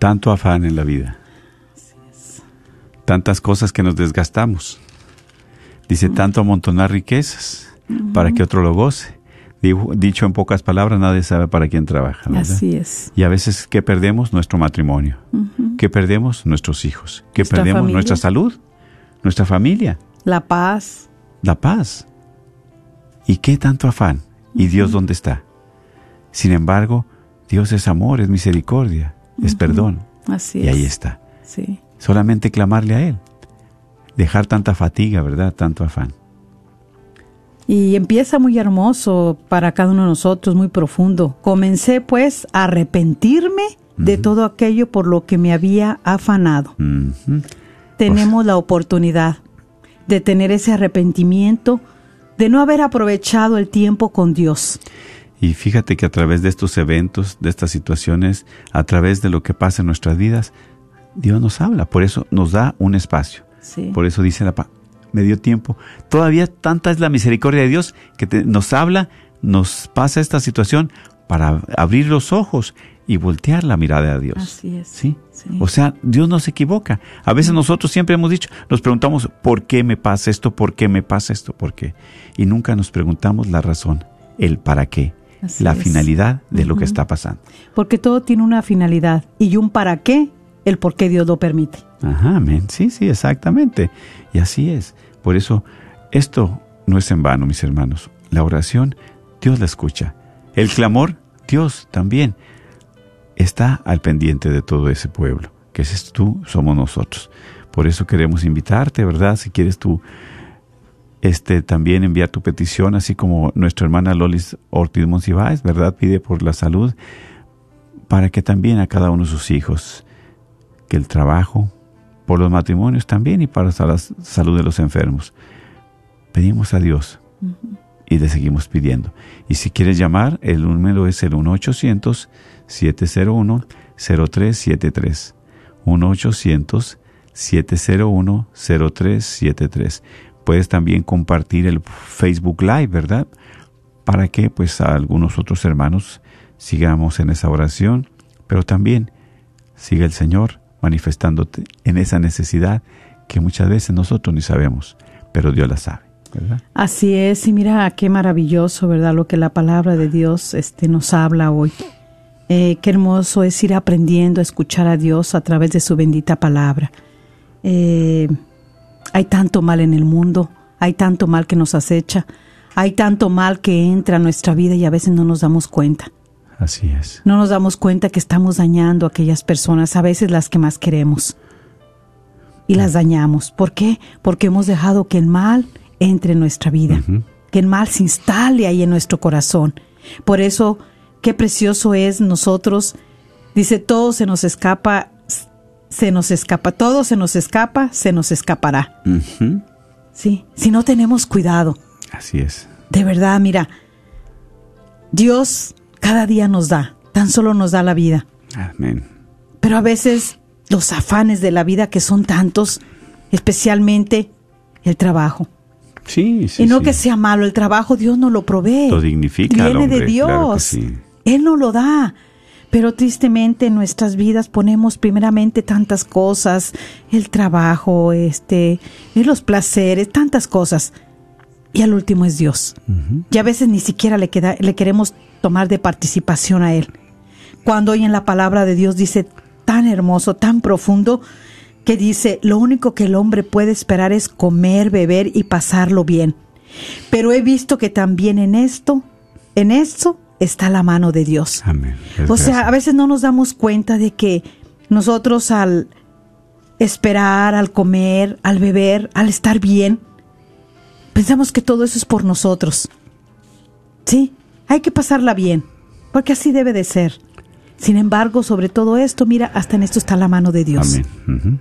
Tanto afán en la vida. Tantas cosas que nos desgastamos. Dice, tanto amontonar riquezas para que otro lo goce. Dicho en pocas palabras, nadie sabe para quién trabaja. ¿verdad? Así es. Y a veces, ¿qué perdemos? Nuestro matrimonio. ¿Qué perdemos? Nuestros hijos. ¿Qué Nuestra perdemos? familia. Nuestra salud. Nuestra familia. La paz. La paz. ¿Y qué tanto afán? ¿Y Dios dónde está? Sin embargo, Dios es amor, es misericordia, es perdón. Así Y es. ahí está. Sí. Solamente clamarle a Él. Dejar tanta fatiga, ¿verdad? Tanto afán. Y empieza muy hermoso para cada uno de nosotros, muy profundo. Comencé pues a arrepentirme de todo aquello por lo que me había afanado. Tenemos la oportunidad de tener ese arrepentimiento, de no haber aprovechado el tiempo con Dios. Y fíjate que a través de estos eventos, de estas situaciones, a través de lo que pasa en nuestras vidas, Dios nos habla. Por eso nos da un espacio. Sí. Por eso dice la me dio tiempo. Todavía tanta es la misericordia de Dios que te- nos habla, nos pasa esta situación para abrir los ojos y voltear la mirada a Dios. Así es. ¿Sí? Sí. O sea, Dios no se equivoca. A veces nosotros siempre hemos dicho, nos preguntamos, ¿por qué me pasa esto? ¿Por qué me pasa esto? ¿Por qué? Y nunca nos preguntamos la razón, el para qué, Así la es. finalidad de lo que está pasando. Porque todo tiene una finalidad y un para qué, el por qué Dios lo permite. Ajá, amén. Sí, sí, exactamente. Y así es. Por eso, esto no es en vano, mis hermanos. La oración, Dios la escucha. El clamor, Dios también está al pendiente de todo ese pueblo. Que es tú, somos nosotros. Por eso queremos invitarte, ¿verdad? Si quieres tú este, también enviar tu petición, así como nuestra hermana Lolis Ortiz Monsiváis, ¿verdad? Pide por la salud, para que también a cada uno de sus hijos, que el trabajo, por los matrimonios también y para la salud de los enfermos. Pedimos a Dios y le seguimos pidiendo. Y si quieres llamar, el número es el 1-800-701-0373. 1-800-701-0373. Puedes también compartir el Facebook Live, ¿verdad? Para que pues a algunos otros hermanos sigamos en esa oración, pero también siga el Señor manifestándote en esa necesidad que muchas veces nosotros ni sabemos, pero Dios la sabe. Así es, y mira qué maravilloso, ¿verdad? Lo que la palabra de Dios este, nos habla hoy. Eh, qué hermoso es ir aprendiendo a escuchar a Dios a través de su bendita palabra. Eh, hay tanto mal en el mundo, hay tanto mal que nos acecha, hay tanto mal que entra a nuestra vida y a veces no nos damos cuenta. Así es. No nos damos cuenta que estamos dañando a aquellas personas, a veces las que más queremos. Y las dañamos. ¿Por qué? Porque hemos dejado que el mal entre en nuestra vida, que el mal se instale ahí en nuestro corazón. Por eso, qué precioso es nosotros. Dice, todo se nos escapa, se nos escapa, todo se nos escapa, se nos escapará. Sí, si no tenemos cuidado. Así es. De verdad, mira, Dios cada día nos da, tan solo nos da la vida. Amén. Pero a veces los afanes de la vida que son tantos, especialmente el trabajo. Sí, sí. y no sí. que sea malo, el trabajo Dios no lo provee. Lo dignifica al Viene de Dios. claro sí. Él no lo da. Pero tristemente en nuestras vidas ponemos primeramente tantas cosas, el trabajo, este, los placeres, tantas cosas. Y al último es Dios. Y a veces ni siquiera le, queda, le queremos tomar de participación a Él. Cuando hoy en la palabra de Dios dice tan hermoso, tan profundo, que dice, lo único que el hombre puede esperar es comer, beber y pasarlo bien. Pero he visto que también en esto, en esto está la mano de Dios. Amén. O sea, a veces no nos damos cuenta de que nosotros al esperar, al comer, al beber, al estar bien, pensamos que todo eso es por nosotros. Sí, hay que pasarla bien, porque así debe de ser. Sin embargo, sobre todo esto, mira, hasta en esto está la mano de Dios. Amén.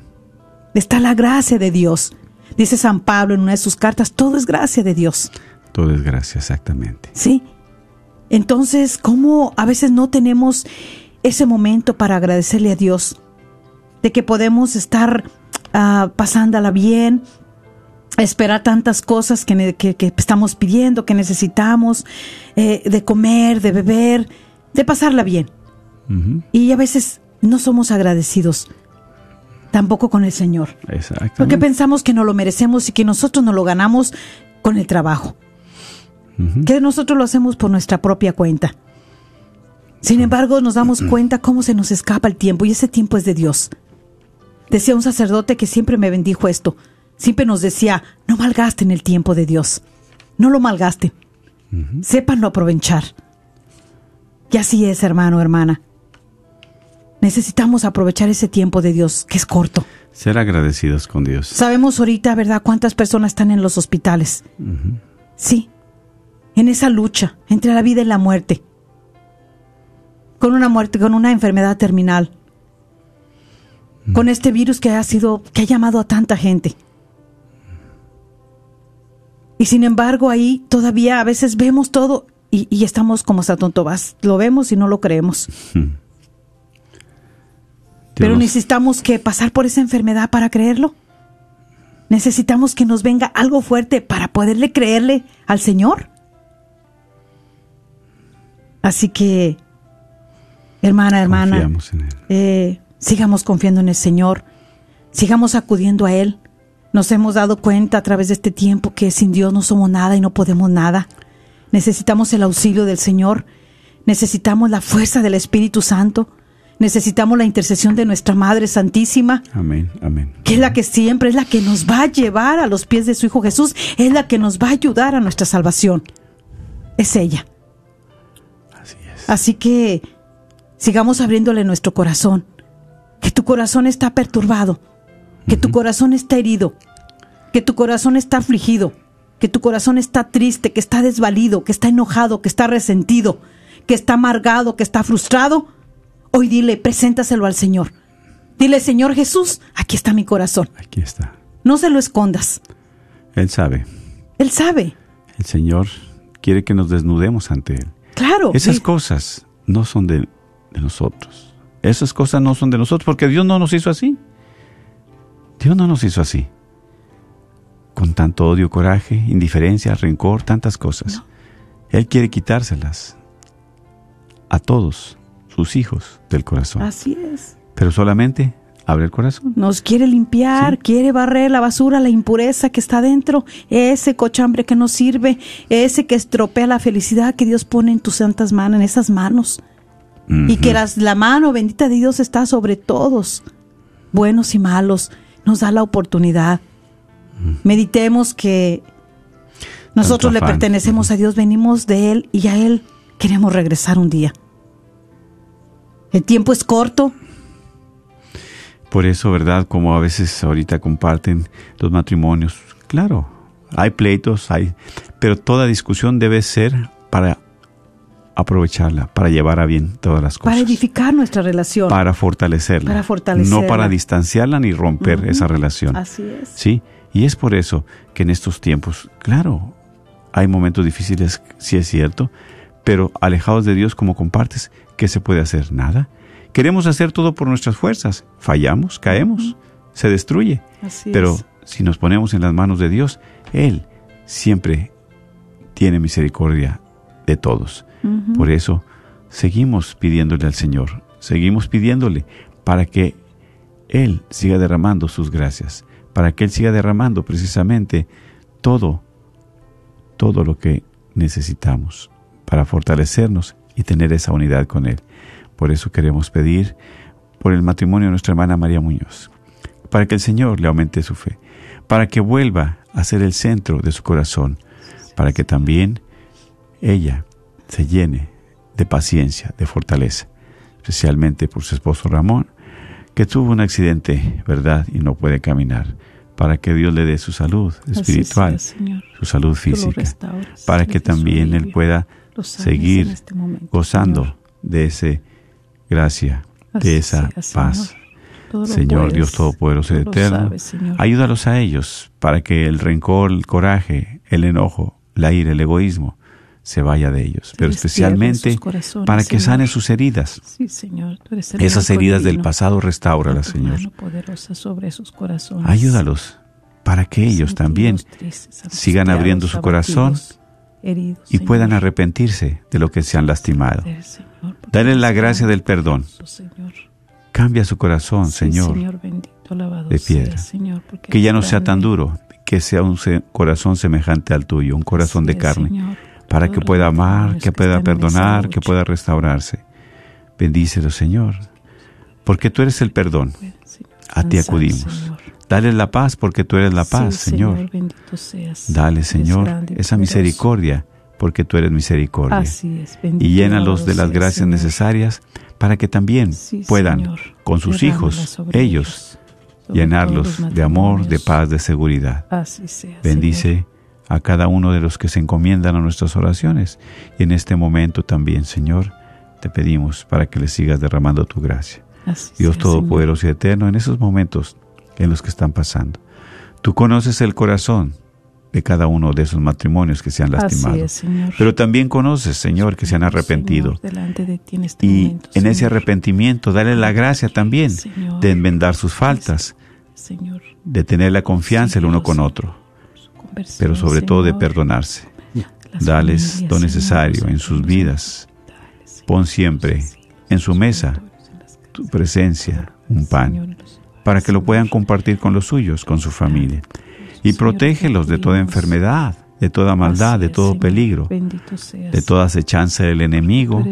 Está la gracia de Dios. Dice San Pablo en una de sus cartas, todo es gracia de Dios. Todo es gracia, exactamente. ¿Sí? Entonces, ¿cómo a veces no tenemos ese momento para agradecerle a Dios? De que podemos estar ah, pasándola bien, esperar tantas cosas que, que- que estamos pidiendo, que necesitamos, eh, de comer, de beber, de pasarla bien. Y a veces no somos agradecidos tampoco con el Señor. Porque pensamos que no lo merecemos y que nosotros no lo ganamos con el trabajo. Que nosotros lo hacemos por nuestra propia cuenta. Sin embargo, nos damos cuenta cómo se nos escapa el tiempo y ese tiempo es de Dios. Decía un sacerdote que siempre me bendijo esto. Siempre nos decía, no malgasten el tiempo de Dios. No lo malgasten. Sépanlo aprovechar. Y así es, hermano, hermana. Necesitamos aprovechar ese tiempo de Dios, que es corto. Ser agradecidos con Dios. Sabemos ahorita, ¿verdad?, cuántas personas están en los hospitales. Sí, en esa lucha entre la vida y la muerte. Con una muerte, con una enfermedad terminal. con este virus que ha sido, que ha llamado a tanta gente. Y sin embargo, ahí todavía a veces vemos todo y, y estamos como San Tomás. Lo vemos y no lo creemos. Pero Dios- necesitamos que pasar por esa enfermedad para creerlo. Necesitamos que nos venga algo fuerte para poderle creerle al Señor. Así que, hermana, hermana, Confiamos en Él. eh, sigamos confiando en el Señor, sigamos acudiendo a Él. Nos hemos dado cuenta a través de este tiempo que sin Dios no somos nada y no podemos nada. Necesitamos el auxilio del Señor, necesitamos la fuerza del Espíritu Santo, necesitamos la intercesión de nuestra Madre Santísima, Amén, amén. que es la que siempre es la que nos va a llevar a los pies de su Hijo Jesús, es la que nos va a ayudar a nuestra salvación. Es ella. Así es. Así que sigamos abriéndole nuestro corazón. Que tu corazón está perturbado, que tu corazón está herido, que tu corazón está afligido, que tu corazón está triste, que está desvalido, que está enojado, que está resentido, que está amargado, que está frustrado. Hoy dile, preséntaselo al Señor. Dile, Señor Jesús, aquí está mi corazón. Aquí está. No se lo escondas. Él sabe. Él sabe. El Señor quiere que nos desnudemos ante Él. Claro. Esas sí. cosas no son de, de nosotros. Esas cosas no son de nosotros porque Dios no nos hizo así. Dios no nos hizo así. Con tanto odio, coraje, indiferencia, rencor, tantas cosas. Él quiere quitárselas a todos sus hijos del corazón. Así es. Pero solamente abre el corazón. Nos quiere limpiar, Sí. quiere barrer la basura, la impureza que está dentro, ese cochambre que no sirve, ese que estropea la felicidad que Dios pone en tus santas manos, en esas manos. Y que las- la mano bendita de Dios está sobre todos, buenos y malos. Nos da la oportunidad. Meditemos que nosotros le pertenecemos a Dios, venimos de Él y a Él queremos regresar un día. El tiempo es corto, Por eso, ¿verdad? Como a veces ahorita comparten los matrimonios. Claro, hay pleitos, hay, pero toda discusión debe ser para aprovecharla, para llevar a bien todas las cosas. para edificar nuestra relación. para fortalecerla. Para fortalecerla. No para distanciarla ni romper esa relación. Así es. Sí, y es por eso que en estos tiempos, claro, hay momentos difíciles, sí es cierto, pero alejados de Dios como compartes, ¿qué se puede hacer? Nada. Queremos hacer todo por nuestras fuerzas, fallamos, caemos, se destruye. Así Pero es. si nos ponemos en las manos de Dios, Él siempre tiene misericordia de todos. Por eso seguimos pidiéndole al Señor, seguimos pidiéndole para que Él siga derramando sus gracias, para que Él siga derramando precisamente todo, todo lo que necesitamos para fortalecernos y tener esa unidad con Él. Por eso queremos pedir por el matrimonio de nuestra hermana María Muñoz, para que el Señor le aumente su fe, para que vuelva a ser el centro de su corazón, para que también ella se llene de paciencia, de fortaleza, especialmente por su esposo Ramón, que tuvo un accidente, ¿verdad? Y no puede caminar, para que Dios le dé su salud espiritual, sea, su salud física, para que también él pueda seguir este momento, gozando Señor. de ese gracia, Así de esa sea, Señor. paz. Todo Señor puedes, Dios Todopoderoso y Eterno, sabes, ayúdalos a ellos para que el rencor, el coraje, el enojo, la ira, el egoísmo se vaya de ellos, pero especialmente para que Señor. sane sus heridas. Sí, Señor, tú eres el Esas heridas del pasado, restáuralas, Señor. sobre corazones. Ayúdalos para que ellos también sigan abriendo su corazón heridos, y Señor. puedan arrepentirse de lo que se han lastimado. Dale la gracia del perdón. Cambia su corazón, Señor, de piedra. Que ya no sea tan duro, que sea un corazón semejante al tuyo, un corazón de carne. Para que pueda amar, que pueda perdonar, que pueda restaurarse. Bendícelo, Señor, porque tú eres el perdón. Señor, A ti acudimos. Dale la paz porque tú eres la paz, Sí, Señor. Dale, Señor, grande esa misericordia porque tú eres misericordia. Así es, bendito y llénalos de las gracias Señor. necesarias para que también Sí, puedan Señor, con sus hijos, ellos, llenarlos de amor, de paz, de seguridad. Así sea. Bendice Señor. A cada uno de los que se encomiendan a nuestras oraciones. Y en este momento también, Señor, te pedimos para que le sigas derramando tu gracia. Dios Todopoderoso y Eterno, en esos momentos en los que están pasando. Tú conoces el corazón de cada uno de esos matrimonios que se han lastimado. Pero también conoces, Señor, que se han arrepentido. Este y en ese arrepentimiento, dale la gracia también de enmendar sus faltas, de tener la confianza el uno con otro, pero sobre todo de perdonarse. Dales lo necesario en sus vidas. Pon siempre en su mesa tu presencia, un pan, para que lo puedan compartir con los suyos, con su familia y protégelos de toda enfermedad, de toda maldad, de todo peligro, de toda acechanza del enemigo,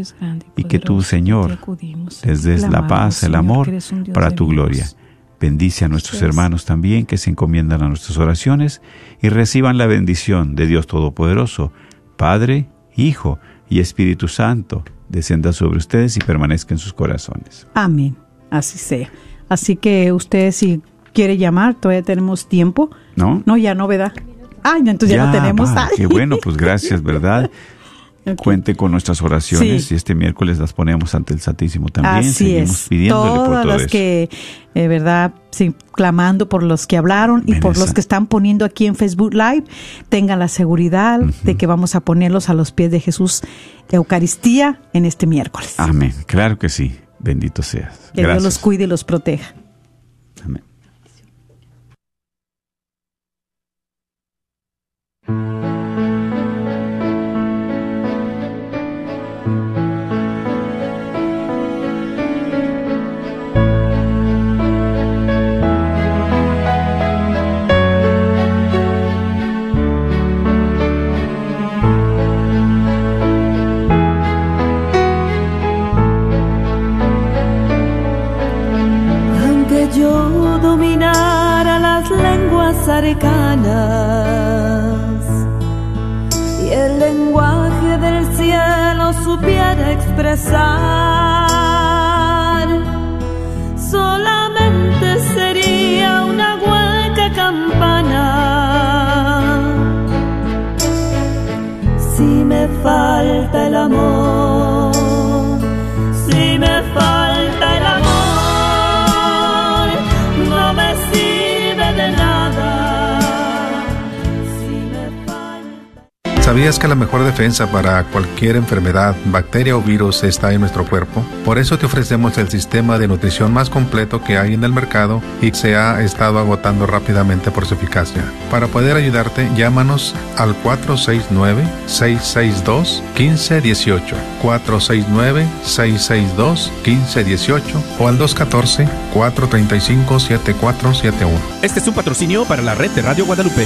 y que tú, Señor, les des la paz, el amor para tu gloria. Bendice a nuestros hermanos también que se encomiendan a nuestras oraciones y reciban la bendición de Dios Todopoderoso, Padre, Hijo y Espíritu Santo, descienda sobre ustedes y permanezca en sus corazones. Amén. Así sea. Así que ustedes si quiere llamar, todavía tenemos tiempo. ¿No? No, ya no, ¿verdad? Ah, entonces ya, no tenemos. qué bueno, pues gracias, ¿verdad? Cuente con nuestras oraciones y este miércoles las ponemos ante el Santísimo también. Así Seguimos es. pidiéndole Todas por todo las que, eh, ¿verdad? Sí, clamando por los que hablaron y por los que están poniendo aquí en Facebook Live, tengan la seguridad de que vamos a ponerlos a los pies de Jesús Eucaristía en este miércoles. Amén. Claro que sí. Bendito seas. Que Dios los cuide y los proteja. y defensa para cualquier enfermedad, bacteria o virus está en nuestro cuerpo? Por eso te ofrecemos el sistema de nutrición más completo que hay en el mercado y se ha estado agotando rápidamente por su eficacia. Para poder ayudarte, llámanos al 469-662-1518, 469-662-1518 o al 214-435-7471. Este es un patrocinio para la red de Radio Guadalupe.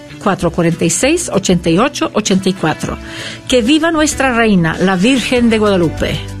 446-8884. Que viva nuestra reina, la Virgen de Guadalupe.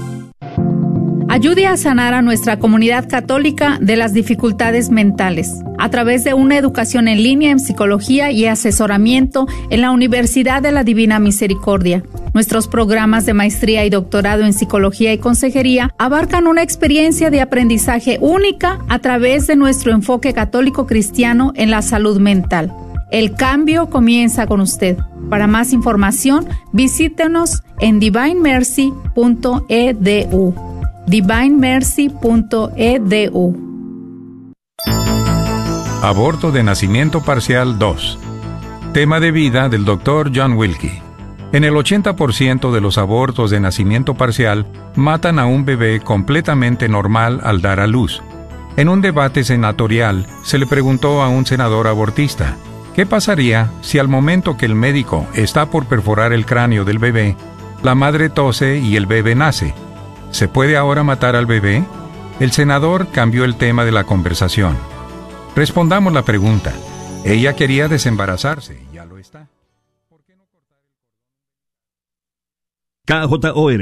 Ayude a sanar a nuestra comunidad católica de las dificultades mentales a través de una educación en línea en psicología y asesoramiento en la Universidad de la Divina Misericordia. Nuestros programas de maestría y doctorado en psicología y consejería abarcan una experiencia de aprendizaje única a través de nuestro enfoque católico cristiano en la salud mental. El cambio comienza con usted. Para más información, visítenos en divinemercy.edu divinemercy.edu. Aborto de nacimiento parcial 2. Tema de vida del Dr. John Wilkie. En el 80% de los abortos de nacimiento parcial matan a un bebé completamente normal al dar a luz. En un debate senatorial se le preguntó a un senador abortista, ¿qué pasaría si al momento que el médico está por perforar el cráneo del bebé, la madre tose y el bebé nace? ¿Se puede ahora matar al bebé? El senador cambió el tema de la conversación. Respondamos la pregunta. Ella quería desembarazarse, ya lo está. KJOR